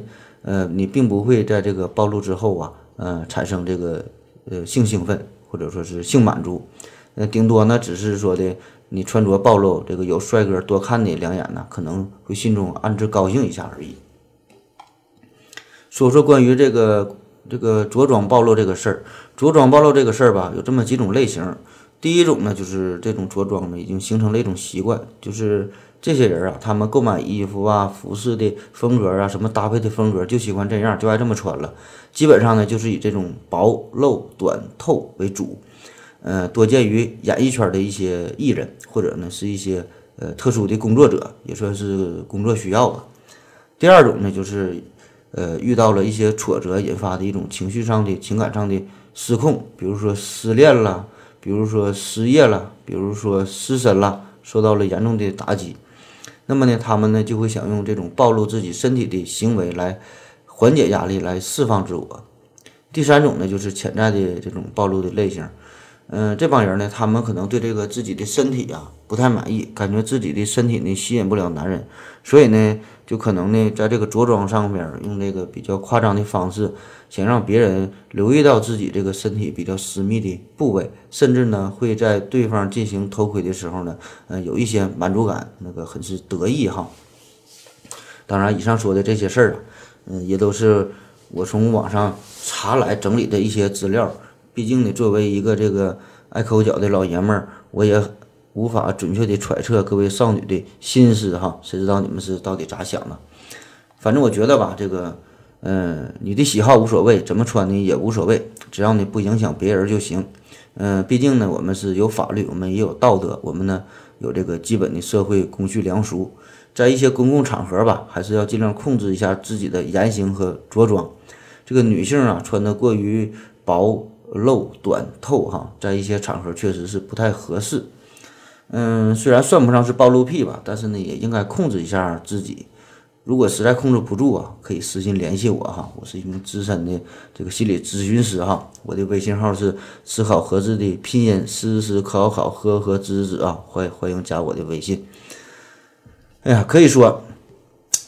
呃，你并不会在这个暴露之后啊，呃，产生这个呃性兴奋或者说是性满足，呃，顶多呢只是说的你穿着暴露，这个有帅哥多看你两眼呢，可能会心中暗自高兴一下而已。说说关于这个这个着装暴露这个事儿，着装暴露这个事儿吧，有这么几种类型。第一种呢，就是这种着装呢已经形成了一种习惯，就是这些人啊，他们购买衣服啊、服饰的风格啊、什么搭配的风格，就喜欢这样，就爱这么穿了。基本上呢，就是以这种薄、露、短、透为主。呃，多见于演艺圈的一些艺人，或者呢是一些呃特殊的工作者，也算是工作需要吧。第二种呢，就是呃，遇到了一些挫折引发的一种情绪上的、情感上的失控，比如说失恋了，比如说失业了，比如说失身了，受到了严重的打击。那么呢，他们呢就会想用这种暴露自己身体的行为来缓解压力，来释放自我。第三种呢，就是潜在的这种暴露的类型。嗯、这帮人呢，他们可能对这个自己的身体呀、不太满意，感觉自己的身体呢吸引不了男人，所以呢，就可能呢，在这个着装上面用这个比较夸张的方式，想让别人留意到自己这个身体比较私密的部位，甚至呢，会在对方进行偷窥的时候呢，呃，有一些满足感，那个很是得意哈。当然，以上说的这些事儿啊，嗯，也都是我从网上查来整理的一些资料。毕竟呢，作为一个这个爱抠脚的老爷们儿，我也无法准确的揣测各位少女的心思哈，谁知道你们是到底咋想的？反正我觉得吧，这个，嗯、你的喜好无所谓，怎么穿呢也无所谓，只要你不影响别人就行。嗯、毕竟呢，我们是有法律，我们也有道德，我们呢有这个基本的社会公序良俗，在一些公共场合吧，还是要尽量控制一下自己的言行和着装。这个女性啊，穿的过于薄、露、短、透哈，在一些场合确实是不太合适。嗯，虽然算不上是暴露癖吧，但是呢，也应该控制一下自己。如果实在控制不住啊，可以私信联系我哈，我是一名资深的这个心理咨询师哈，我的微信号是思考盒子的拼音思思考考呵呵知知啊，欢欢迎加我的微信。哎呀，可以说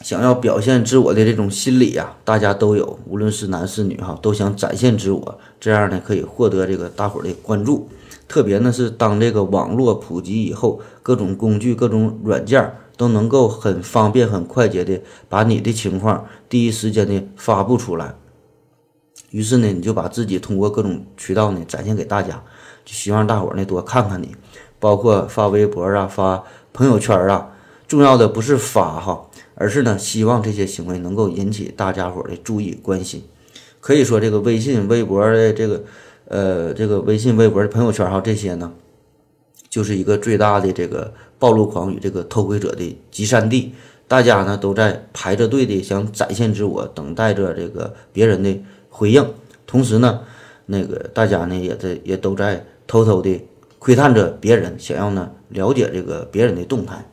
想要表现自我的这种心理呀、大家都有，无论是男是女哈，都想展现自我，这样呢可以获得这个大伙儿的关注。特别呢是当这个网络普及以后，各种工具、各种软件都能够很方便、很快捷的把你的情况第一时间的发布出来。于是呢，你就把自己通过各种渠道呢展现给大家，就希望大伙儿呢多看看你，包括发微博啊、发朋友圈啊。重要的不是发哈，而是呢希望这些行为能够引起大家伙的注意关心。可以说，这个微信、微博的这个呃这个微信、微博的朋友圈哈这些呢，就是一个最大的这个暴露狂与这个偷窥者的集散地。大家呢都在排着队的想展现自我，等待着这个别人的回应。同时呢，那个大家呢也在也都在偷偷的窥探着别人，想要呢了解这个别人的动态。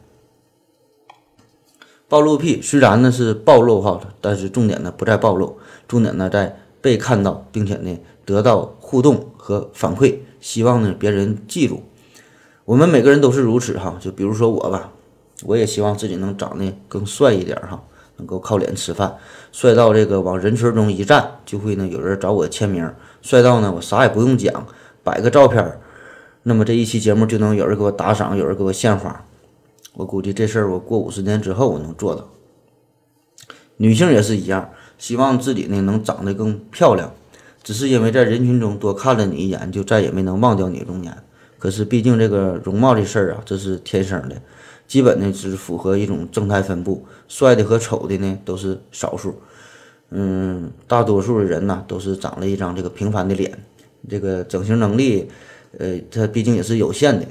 暴露癖虽然呢是暴露哈，但是重点呢不在暴露，重点呢在被看到，并且呢得到互动和反馈，希望呢别人记住。我们每个人都是如此哈，就比如说我吧，我也希望自己能长得更帅一点哈，能够靠脸吃饭，帅到这个往人群中一站，就会呢有人找我签名，帅到呢我啥也不用讲，摆个照片，那么这一期节目就能有人给我打赏，有人给我献花。我估计这事儿我过五十年之后我能做到。女性也是一样，希望自己呢能长得更漂亮，只是因为在人群中多看了你一眼，就再也没能忘掉你容颜。可是毕竟这个容貌这事儿啊，这是天生的，基本呢只是符合一种正态分布，帅的和丑的呢都是少数。嗯，大多数的人呢都是长了一张这个平凡的脸，这个整形能力，呃，它毕竟也是有限的。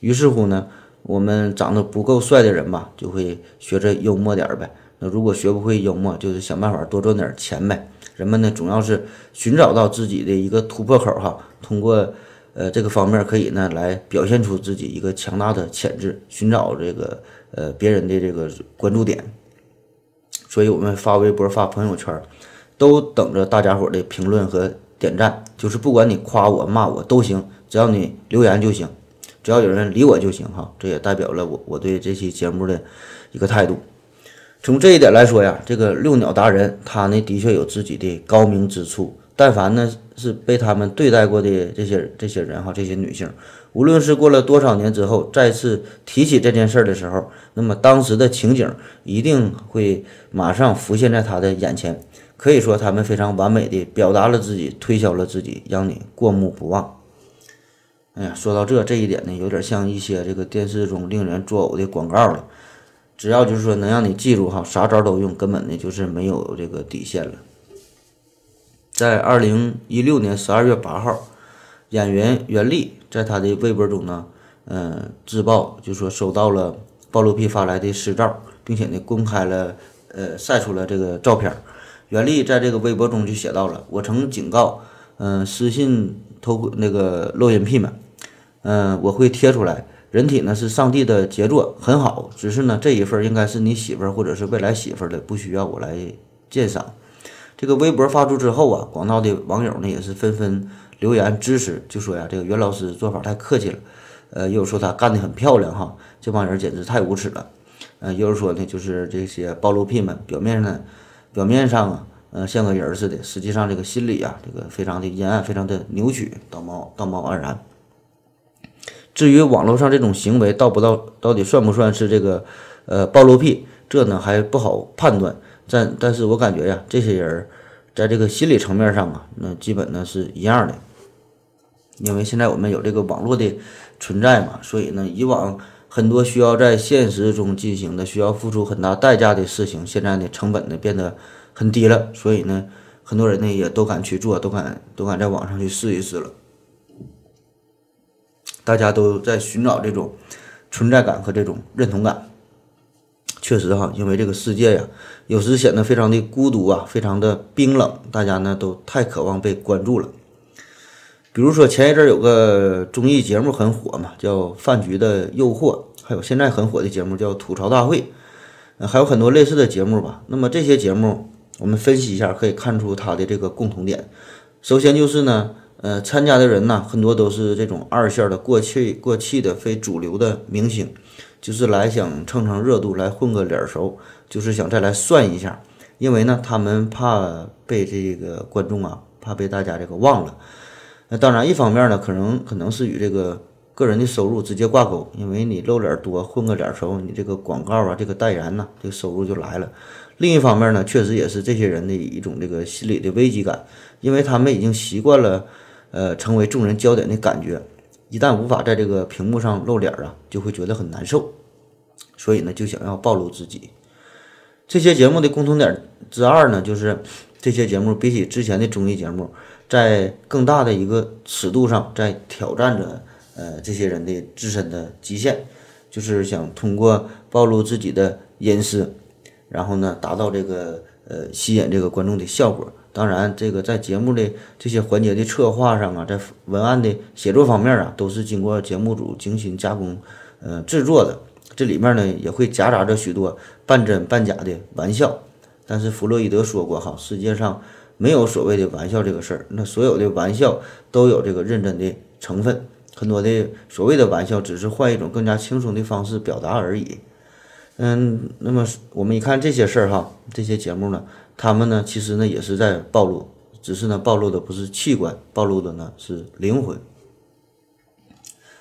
于是乎呢。我们长得不够帅的人吧，就会学着幽默点儿呗。那如果学不会幽默，就是想办法多赚点钱呗。人们呢，总要是寻找到自己的一个突破口哈，通过呃这个方面可以呢来表现出自己一个强大的潜质，寻找这个呃别人的这个关注点。所以我们发微博、发朋友圈，都等着大家伙的评论和点赞。就是不管你夸我、骂我都行，只要你留言就行。只要有人理我就行哈，这也代表了我我对这期节目的一个态度。从这一点来说呀，这个遛鸟达人他呢的确有自己的高明之处。但凡呢是被他们对待过的这些这些人哈，这些女性，无论是过了多少年之后再次提起这件事儿的时候，那么当时的情景一定会马上浮现在他的眼前。可以说，他们非常完美的表达了自己，推销了自己，让你过目不忘。哎呀，说到这这一点呢，有点像一些这个电视中令人作呕的广告了。只要就是说能让你记住哈，啥招都用，根本呢就是没有这个底线了。在二零一六年十二月八号，演员袁立在他的微博中呢，嗯，自曝就说收到了暴露癖发来的私照，并且呢公开了，呃，晒出了这个照片。袁立在这个微博中就写到了：“我曾警告，嗯，私信偷那个录音癖们。”嗯，我会贴出来。人体呢是上帝的杰作，很好。只是呢，这一份应该是你媳妇儿或者是未来媳妇儿的，不需要我来鉴赏。这个微博发出之后啊，广大的网友呢也是纷纷留言支持，就说呀，这个袁老师做法太客气了。呃，又说他干得很漂亮哈，这帮人简直太无耻了。呃，又是说呢，就是这些暴露癖们，表面呢，表面上啊，呃，像个人似的，实际上这个心理啊，这个非常的阴暗，非常的扭曲，道貌道貌岸然。至于网络上这种行为到不到到底算不算是这个，呃，暴露癖，这呢还不好判断。但但是我感觉呀，这些人在这个心理层面上啊，那基本呢是一样的。因为现在我们有这个网络的存在嘛，所以呢，以往很多需要在现实中进行的、需要付出很大代价的事情，现在呢成本呢变得很低了，所以呢，很多人呢也都敢去做，都敢都敢在网上去试一试了。大家都在寻找这种存在感和这种认同感。确实哈，因为这个世界呀，有时显得非常的孤独啊，非常的冰冷。大家呢都太渴望被关注了。比如说前一阵儿有个综艺节目很火嘛，叫《饭局的诱惑》，还有现在很火的节目叫《吐槽大会》，还有很多类似的节目吧。那么这些节目我们分析一下，可以看出它的这个共同点。首先就是呢。呃，参加的人呢，很多都是这种二线的、过气、过气的、非主流的明星，就是来想蹭蹭热度，来混个脸熟，就是想再来算一下。因为呢，他们怕被这个观众啊，怕被大家这个忘了。那当然，一方面呢，可能可能是与这个个人的收入直接挂钩，因为你露脸多，混个脸熟，你这个广告啊，这个代言呐，这个收入就来了。另一方面呢，确实也是这些人的一种这个心理的危机感，因为他们已经习惯了。呃，成为众人焦点的感觉，一旦无法在这个屏幕上露脸啊，就会觉得很难受，所以呢，就想要暴露自己。这些节目的共同点之二呢，就是这些节目比起之前的综艺节目，在更大的一个尺度上，在挑战着呃这些人的自身的极限，就是想通过暴露自己的隐私，然后呢，达到这个呃吸引这个观众的效果。当然，这个在节目的这些环节的策划上啊，在文案的写作方面啊，都是经过节目组精心加工，呃制作的。这里面呢，也会夹杂着许多半真半假的玩笑。但是弗洛伊德说过哈，世界上没有所谓的玩笑这个事儿，那所有的玩笑都有这个认真的成分。很多的所谓的玩笑，只是换一种更加轻松的方式表达而已。嗯，那么我们一看这些事儿哈，这些节目呢，他们呢其实呢也是在暴露，只是呢暴露的不是器官，暴露的呢是灵魂。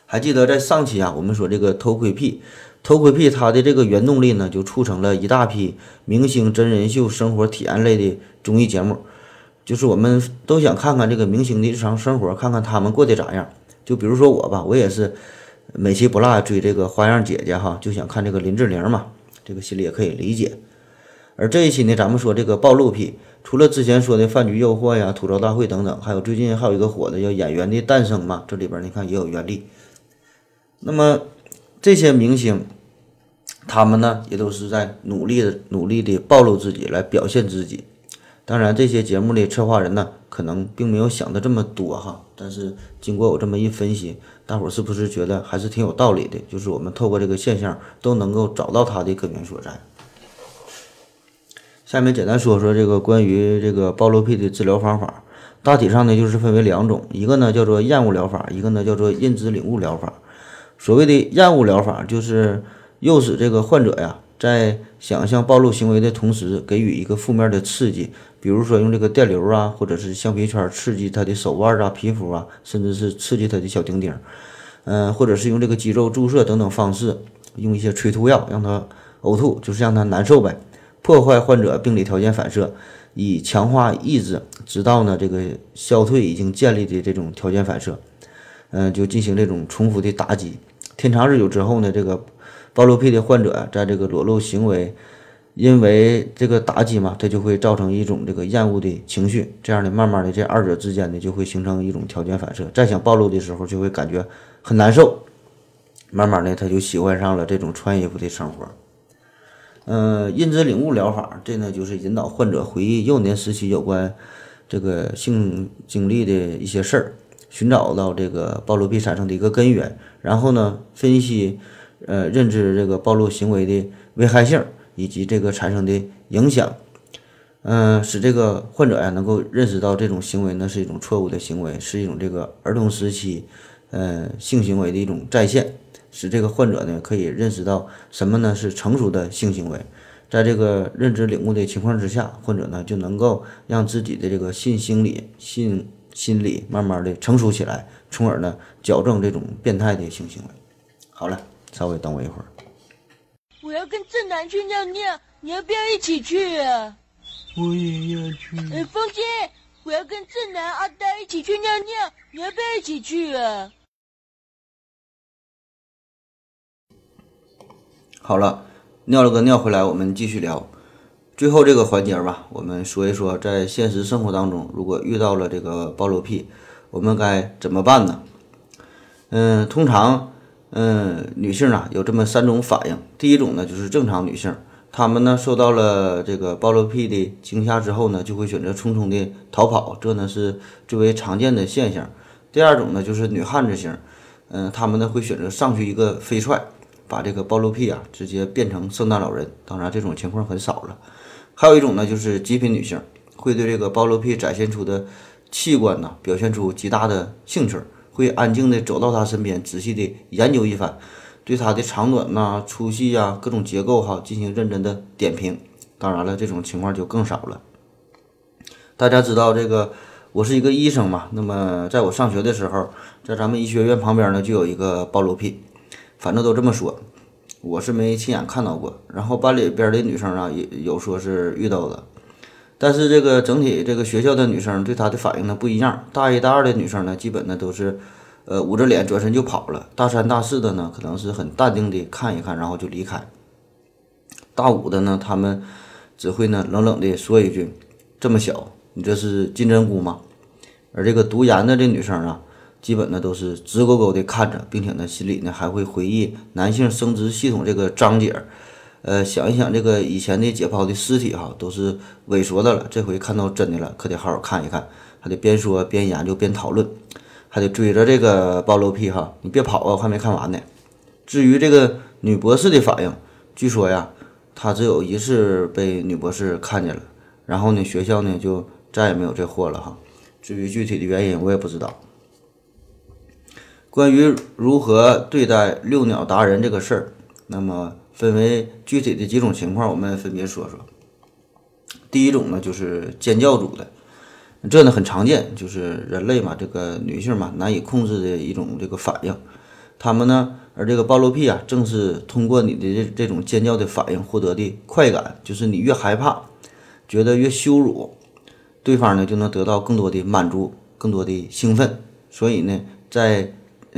还记得在上期啊，我们说这个偷窥癖。偷窥癖，它的这个原动力呢，就促成了一大批明星真人秀、生活体验类的综艺节目，就是我们都想看看这个明星的日常生活，看看他们过得咋样。就比如说我吧，我也是每期不落追这个花样姐姐哈，就想看这个林志玲嘛，这个心里也可以理解。而这一期呢，咱们说这个暴露癖，除了之前说的饭局诱惑呀、吐槽大会等等，还有最近还有一个火的叫演员的诞生嘛，这里边你看也有袁立。那么这些明星。他们呢，也都是在努力的、努力的暴露自己，来表现自己。当然，这些节目的策划人呢，可能并没有想的这么多哈。但是，经过我这么一分析，大伙儿是不是觉得还是挺有道理的？就是我们透过这个现象，都能够找到它的根源所在。下面简单说说这个关于这个暴露癖的治疗方法。大体上呢，就是分为两种，一个呢叫做厌恶疗法，一个呢叫做认知领悟疗法。所谓的厌恶疗法，就是。诱使这个患者呀，在想象暴露行为的同时，给予一个负面的刺激，比如说用这个电流啊，或者是橡皮圈刺激他的手腕啊、皮肤啊，甚至是刺激他的小丁丁，嗯，或者是用这个肌肉注射等等方式，用一些催吐药让他呕吐，就是让他难受呗，破坏患者病理条件反射，以强化意志，直到呢这个消退已经建立的这种条件反射，嗯，就进行这种重复的打击，天长日久之后呢，这个。暴露癖的患者在这个裸露行为，因为这个打击嘛，他就会造成一种这个厌恶的情绪，这样的慢慢的这二者之间呢就会形成一种条件反射，再想暴露的时候就会感觉很难受，慢慢的他就喜欢上了这种穿衣服的生活。嗯，认知领悟疗法，这呢就是引导患者回忆幼年时期有关这个性经历的一些事儿，寻找到这个暴露癖产生的一个根源，然后呢分析。呃，认知这个暴露行为的危害性以及这个产生的影响，嗯，使这个患者呀能够认识到这种行为呢是一种错误的行为，是一种这个儿童时期，呃，性行为的一种再现，使这个患者呢可以认识到什么呢是成熟的性行为，在这个认知领悟的情况之下，患者呢就能够让自己的这个性心理、性心理慢慢的成熟起来，从而呢矫正这种变态的性行为。好了。稍微等我一会儿。我要跟正南去尿尿，你要不要一起去啊？我也要去。哎，风姐，我要跟正南、阿呆一起去尿尿，你要不要一起去啊？好了，尿了个尿回来，我们继续聊。最后这个环节吧，我们说一说，在现实生活当中，如果遇到了这个暴露癖，我们该怎么办呢？嗯，通常。嗯，女性啊有这么三种反应。第一种呢就是正常女性，她们呢受到了这个暴露癖的惊吓之后呢，就会选择匆匆的逃跑，这呢是最为常见的现象。第二种呢就是女汉子型，嗯，她们呢会选择上去一个飞踹，把这个暴露癖啊直接变成圣诞老人。当然这种情况很少了。还有一种呢就是极品女性，会对这个暴露癖展现出的器官呢表现出极大的兴趣。会安静的走到他身边，仔细的研究一番，对他的长短呐、粗细呀、各种结构哈进行认真的点评。当然了，这种情况就更少了。大家知道这个，我是一个医生嘛。那么在我上学的时候，在咱们医学院旁边呢，就有一个暴露癖。反正都这么说，我是没亲眼看到过。然后班里边的女生啊，也有说是遇到的。但是这个整体这个学校的女生对他的反应呢不一样，大一大二的女生呢基本呢都是，呃捂着脸转身就跑了，大三大四的呢可能是很淡定的看一看然后就离开，大五的呢他们只会呢冷冷的说一句，这么小你这是金针菇吗？而这个读研的这女生啊，基本呢都是直勾勾的看着，并且呢心里呢还会回忆男性生殖系统这个章节。呃，想一想这个以前的解剖的尸体哈，都是萎缩的了，这回看到真的了，可得好好看一看，还得边说边研究边讨论，还得追着这个暴露癖哈，你别跑啊，我还没看完呢。至于这个女博士的反应，据说呀，她只有一次被女博士看见了，然后呢，学校呢就再也没有这货了哈。至于具体的原因，我也不知道。关于如何对待遛鸟达人这个事儿，那么分为具体的几种情况，我们分别说说。第一种呢，就是尖叫组的，这呢很常见，就是人类嘛，这个女性嘛难以控制的一种这个反应。他们呢，而这个暴露癖啊，正是通过你的这这种尖叫的反应获得的快感，就是你越害怕，觉得越羞辱，对方呢就能得到更多的满足，更多的兴奋。所以呢，在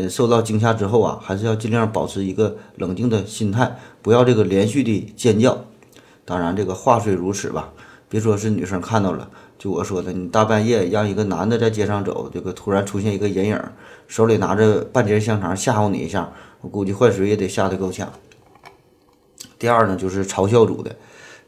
受到惊吓之后啊，还是要尽量保持一个冷静的心态，不要这个连续的尖叫。当然，这个话虽如此吧，别说是女生看到了，就我说的，你大半夜让一个男的在街上走，这个突然出现一个人影，手里拿着半截香肠吓唬你一下，我估计换谁也得吓得够呛。第二呢，就是嘲笑组的，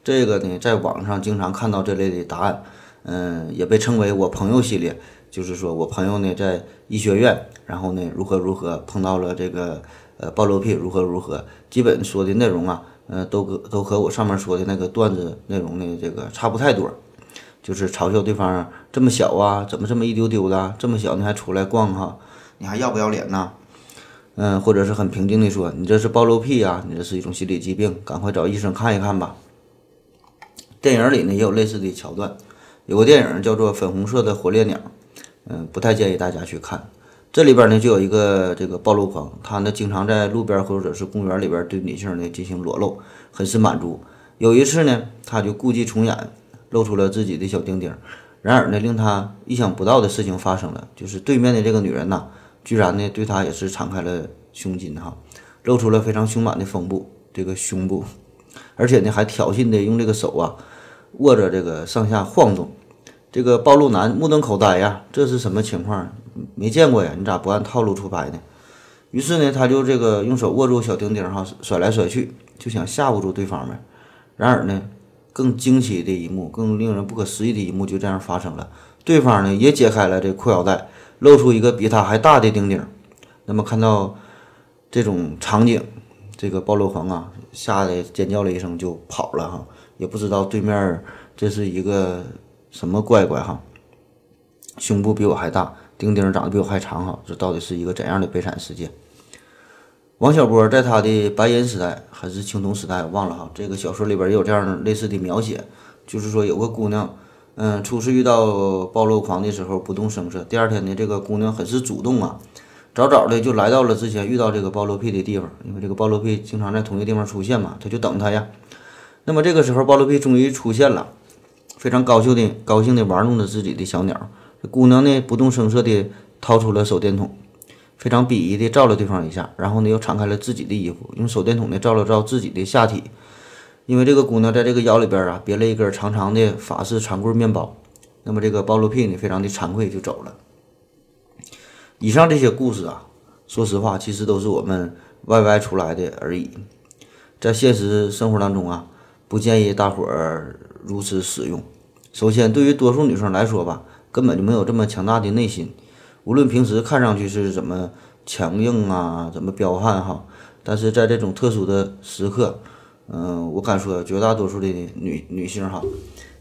这个呢，在网上经常看到这类的答案，嗯，也被称为我朋友系列。就是说我朋友呢在医学院，然后呢如何如何碰到了这个呃暴露癖如何如何，基本说的内容啊，呃都和都和我上面说的那个段子内容呢这个差不太多，就是嘲笑对方这么小啊，怎么这么一丢丢的，这么小你还出来逛哈，你还要不要脸呢？嗯，或者是很平静的说，你这是暴露癖啊，你这是一种心理疾病，赶快找医生看一看吧。电影里呢也有类似的桥段，有个电影叫做《粉红色的火烈鸟》。嗯，不太建议大家去看。这里边呢就有一个这个暴露狂，他呢经常在路边或者是公园里边对女性呢进行裸露，很是满足。有一次呢，他就故伎重演，露出了自己的小丁丁。然而呢，令他意想不到的事情发生了，就是对面的这个女人呐，居然呢对他也是敞开了胸襟哈，露出了非常丰满的胸部，这个胸部，而且呢还挑衅的用这个手啊握着这个上下晃动。这个暴露男目瞪口呆呀，这是什么情况？没见过呀，你咋不按套路出牌呢？于是呢，他就这个用手握住小丁丁哈，甩来甩去，就想吓唬住对方呗。然而呢，更惊奇的一幕，更令人不可思议的一幕就这样发生了。对方呢也解开了这裤腰带，露出一个比他还大的丁丁。那么看到这种场景，这个暴露狂啊，吓得尖叫了一声就跑了哈，也不知道对面这是一个。什么乖乖哈，胸部比我还大，丁丁长得比我还长哈，这到底是一个怎样的悲惨世界？王小波在他的白银时代还是青铜时代，我忘了哈。这个小说里边也有这样类似的描写，就是说有个姑娘，嗯，初次遇到暴露狂的时候不动声色，第二天呢，这个姑娘很是主动啊，早早的就来到了之前遇到这个暴露癖的地方，因为这个暴露癖经常在同一个地方出现嘛，他就等他呀。那么这个时候暴露癖终于出现了。非常高兴的高兴的玩弄着自己的小鸟，这姑娘呢不动声色的掏出了手电筒，非常鄙夷的照了对方一下，然后呢又敞开了自己的衣服，用手电筒呢照了照自己的下体，因为这个姑娘在这个腰里边啊别了一根长长的法式长棍面包，那么这个暴露癖呢非常的惭愧就走了。以上这些故事啊，说实话其实都是我们 YY 出来的而已，在现实生活当中啊，不建议大伙儿。如此使用，首先对于多数女生来说吧，根本就没有这么强大的内心。无论平时看上去是怎么强硬啊，怎么彪悍哈，但是在这种特殊的时刻，嗯，我敢说绝大多数的女女性哈，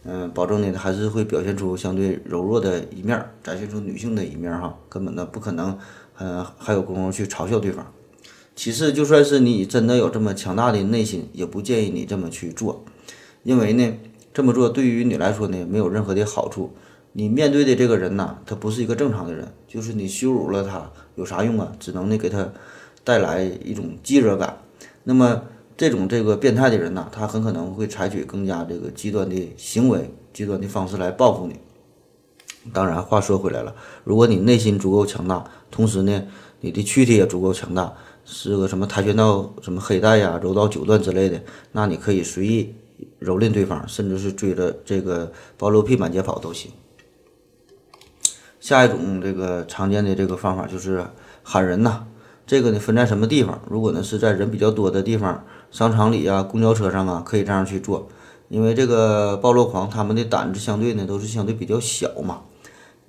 嗯，保证呢还是会表现出相对柔弱的一面，展现出女性的一面哈，根本呢不可能，嗯，还有功夫去嘲笑对方。其次，就算是你真的有这么强大的内心，也不建议你这么去做，因为呢。这么做对于你来说呢，没有任何的好处。你面对的这个人呐，他不是一个正常的人，就是你羞辱了他，有啥用啊？只能呢给他带来一种饥热感。那么这种这个变态的人呐，他很可能会采取更加这个极端的行为、极端的方式来报复你。当然，话说回来了，如果你内心足够强大，同时呢，你的躯体也足够强大，是个什么跆拳道什么黑带呀、柔道九段之类的，那你可以随意。蹂躏对方，甚至是追着这个暴露屁满街跑都行。下一种这个常见的这个方法就是喊人呐，这个呢分在什么地方？如果呢是在人比较多的地方，商场里啊、公交车上啊，可以这样去做。因为这个暴露狂他们的胆子相对呢都是相对比较小嘛。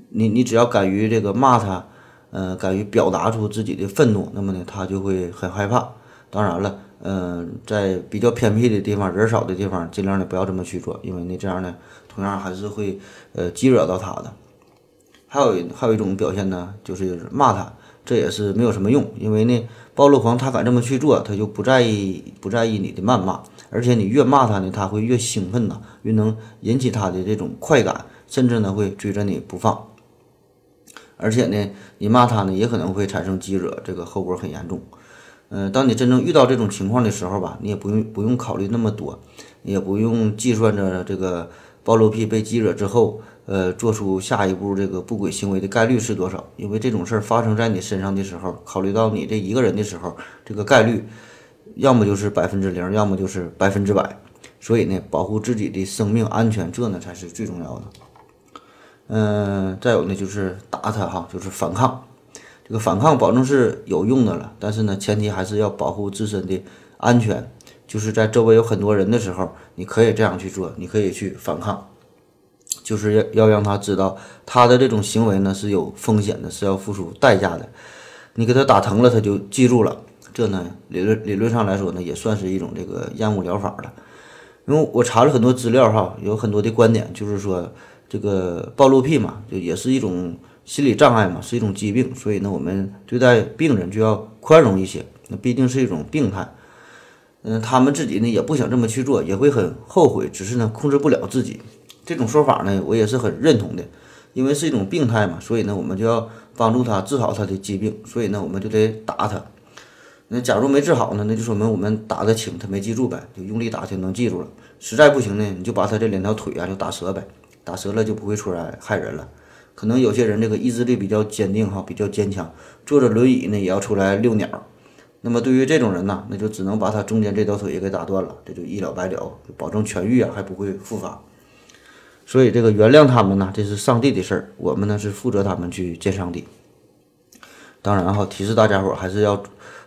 你你只要敢于这个骂他，呃，敢于表达出自己的愤怒，那么呢他就会很害怕。当然了，嗯、在比较偏僻的地方、人少的地方，尽量的不要这么去做，因为呢这样呢同样还是会呃激惹到他的。还有还有一种表现呢，就是骂他，这也是没有什么用，因为呢，暴露狂他敢这么去做，他就不在意不在意你的谩骂，而且你越骂他呢，他会越兴奋呐，越能引起他的这种快感，甚至呢会追着你不放。而且呢，你骂他呢，也可能会产生激惹，这个后果很严重。嗯、当你真正遇到这种情况的时候吧，你也不用不用考虑那么多，也不用计算着这个暴露癖被激惹之后，呃，做出下一步这个不轨行为的概率是多少？因为这种事儿发生在你身上的时候，考虑到你这一个人的时候，这个概率要么就是百分之零，要么就是百分之百。所以呢，保护自己的生命安全，这呢才是最重要的。嗯、再有呢就是打他哈，就是反抗。这个反抗保证是有用的了，但是呢，前提还是要保护自身的安全。就是在周围有很多人的时候，你可以这样去做，你可以去反抗，就是要要让他知道他的这种行为呢是有风险的，是要付出代价的。你给他打疼了，他就记住了。这呢，理论理论上来说呢，也算是一种这个厌恶疗法了。因为我查了很多资料哈，有很多的观点，就是说这个暴露癖嘛，就也是一种心理障碍嘛，是一种疾病，所以呢，我们对待病人就要宽容一些。那毕竟是一种病态，嗯，他们自己呢也不想这么去做，也会很后悔，只是呢控制不了自己。这种说法呢，我也是很认同的，因为是一种病态嘛，所以呢，我们就要帮助他治好他的疾病，所以呢，我们就得打他。那假如没治好呢，那就说明我们打得轻，他没记住呗，就用力打就能记住了。实在不行呢，你就把他这两条腿啊就打折呗，打折了就不会出来害人了。可能有些人这个意志力比较坚定哈，比较坚强，坐着轮椅呢也要出来遛鸟。那么对于这种人呢，那就只能把他中间这条腿也给打断了，这就一了百了，就保证痊愈啊，还不会复发。所以这个原谅他们呢，这是上帝的事儿，我们呢是负责他们去见上帝。当然哈，提示大家伙还是要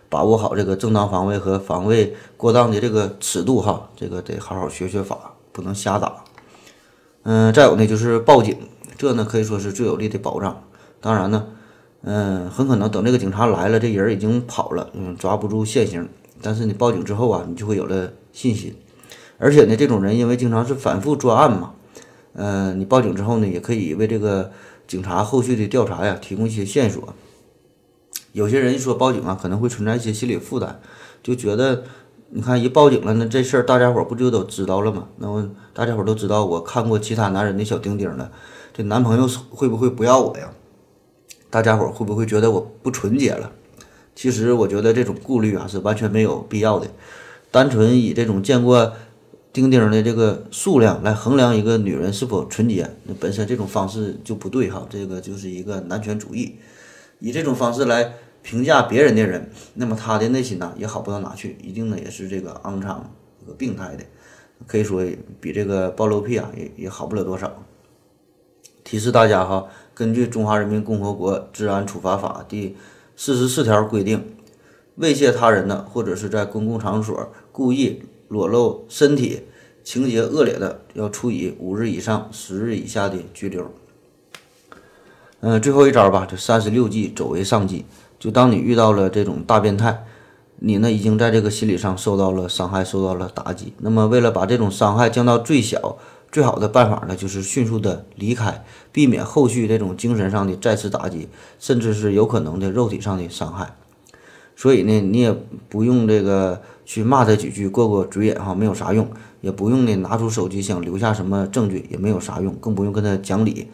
把握好这个正当防卫和防卫过当的这个尺度哈，这个得好好学学法，不能瞎打。嗯，再有呢就是报警，这呢可以说是最有力的保障。当然呢，嗯，很可能等这个警察来了，这人已经跑了，嗯，抓不住现行。但是你报警之后啊，你就会有了信心。而且呢，这种人因为经常是反复作案嘛，嗯，你报警之后呢，也可以为这个警察后续的调查呀提供一些线索。有些人一说报警啊，可能会存在一些心理负担，就觉得你看一报警了，那这事儿大家伙不就都知道了吗？那么大家伙都知道我看过其他男人的小丁丁了，这男朋友会不会不要我呀？大家伙会不会觉得我不纯洁了？其实我觉得这种顾虑啊是完全没有必要的，单纯以这种见过丁丁的这个数量来衡量一个女人是否纯洁，那本身这种方式就不对哈，这个就是一个男权主义。以这种方式来评价别人的人，那么他的内心呢也好不到哪去，一定呢也是这个肮脏、这个病态的，可以说比这个暴露癖啊也也好不了多少。提示大家哈，根据《中华人民共和国治安处罚法》第四十四条规定，猥亵他人的或者是在公共场所故意裸露身体，情节恶劣的，要处以五日以上十日以下的拘留。嗯，最后一招吧，这三十六计，走为上计。就当你遇到了这种大变态，你呢已经在这个心理上受到了伤害，受到了打击。那么，为了把这种伤害降到最小，最好的办法呢，就是迅速的离开，避免后续这种精神上的再次打击，甚至是有可能的肉体上的伤害。所以呢，你也不用这个去骂他几句，过过嘴瘾哈，没有啥用；也不用呢拿出手机想留下什么证据，也没有啥用，更不用跟他讲理。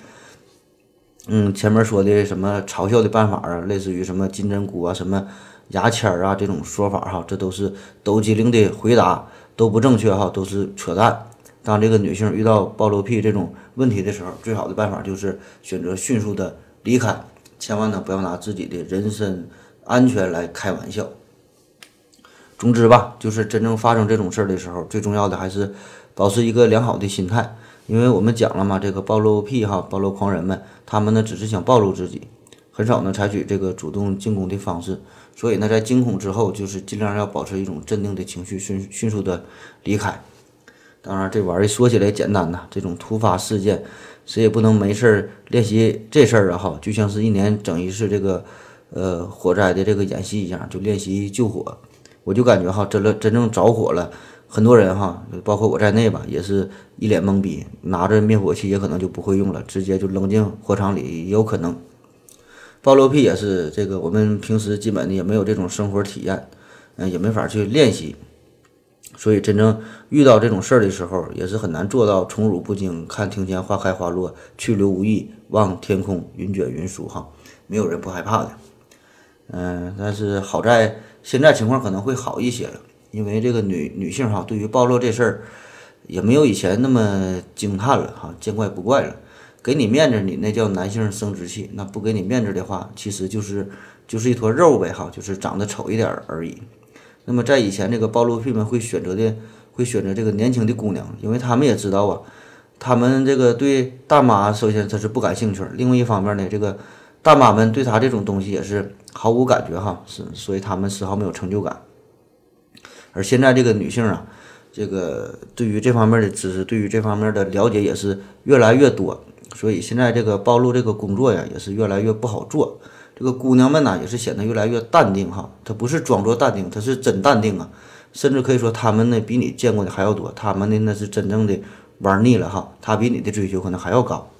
嗯，前面说的什么嘲笑的办法啊，类似于什么金针菇啊、什么牙签儿啊这种说法哈，这都是抖机灵的回答，都不正确哈，都是扯淡。当这个女性遇到暴露癖这种问题的时候，最好的办法就是选择迅速的离开，千万呢不要拿自己的人身安全来开玩笑。总之吧，就是真正发生这种事儿的时候，最重要的还是保持一个良好的心态。因为我们讲了嘛，这个暴露癖哈，暴露狂人们，他们呢只是想暴露自己，很少呢采取这个主动进攻的方式。所以呢，在惊恐之后，就是尽量要保持一种镇定的情绪，迅迅速的离开。当然，这玩意儿说起来简单呐，这种突发事件，谁也不能没事儿练习这事儿啊！哈，就像是一年整一次这个，呃，火灾的这个演习一样，就练习救火。我就感觉哈，真了真正着火了，很多人哈，包括我在内吧，也是一脸懵逼，拿着灭火器也可能就不会用了，直接就扔进火场里也有可能。暴露癖也是这个，我们平时基本的也没有这种生活体验，嗯，也没法去练习。所以，真正遇到这种事儿的时候，也是很难做到宠辱不惊，看庭前花开花落，去留无意，望天空云卷云舒。哈，没有人不害怕的。嗯，但是好在现在情况可能会好一些了，因为这个女女性哈，对于暴露这事儿，也没有以前那么惊叹了哈，见怪不怪了。给你面子，你那叫男性生殖器；那不给你面子的话，其实就是就是一坨肉呗哈，就是长得丑一点而已。那么在以前，这个暴露癖们会选择的，会选择这个年轻的姑娘，因为他们也知道啊，他们这个对大妈首先他是不感兴趣，另外一方面呢，这个大妈们对他这种东西也是毫无感觉哈，是所以他们丝毫没有成就感。而现在这个女性啊，这个对于这方面的知识，对于这方面的了解也是越来越多，所以现在这个暴露这个工作呀，也是越来越不好做。这个姑娘们呢，也是显得越来越淡定哈。她不是装作淡定，她是真淡定啊。甚至可以说，她们呢比你见过的还要多。她们呢那是真正的玩腻了哈。她比你的追求可能还要高。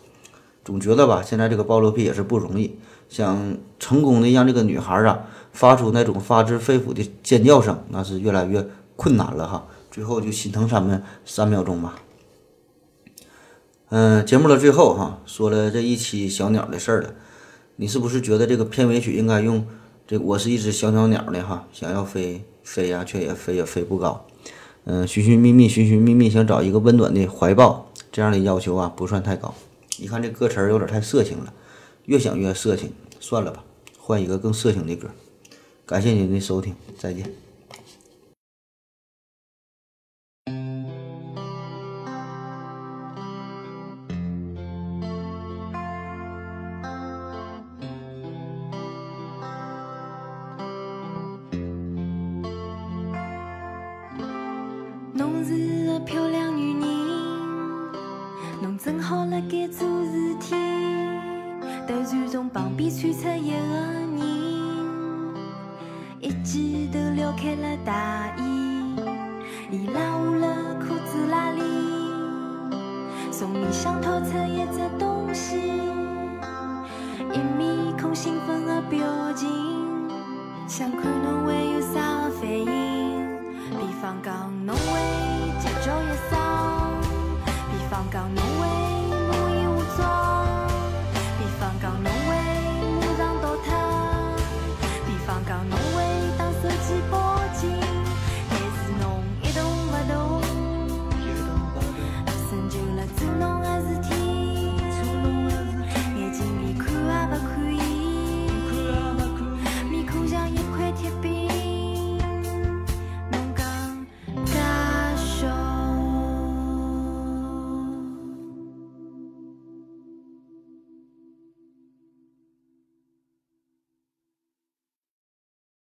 总觉得吧，现在这个暴露癖也是不容易。想成功的让这个女孩啊发出那种发自肺腑的尖叫声，那是越来越困难了哈。最后就心疼他们三秒钟吧。嗯，节目的最后哈，说了这一期小鸟的事儿了。你是不是觉得这个片尾曲应该用这“我是一只小小鸟”呢？哈，想要飞飞呀，却也飞也飞不高。嗯，寻寻觅觅，寻寻觅觅，想找一个温暖的怀抱，这样的要求啊，不算太高。一看这歌词儿有点太色情了，越想越色情，算了吧，换一个更色情的歌。感谢您的收听，再见。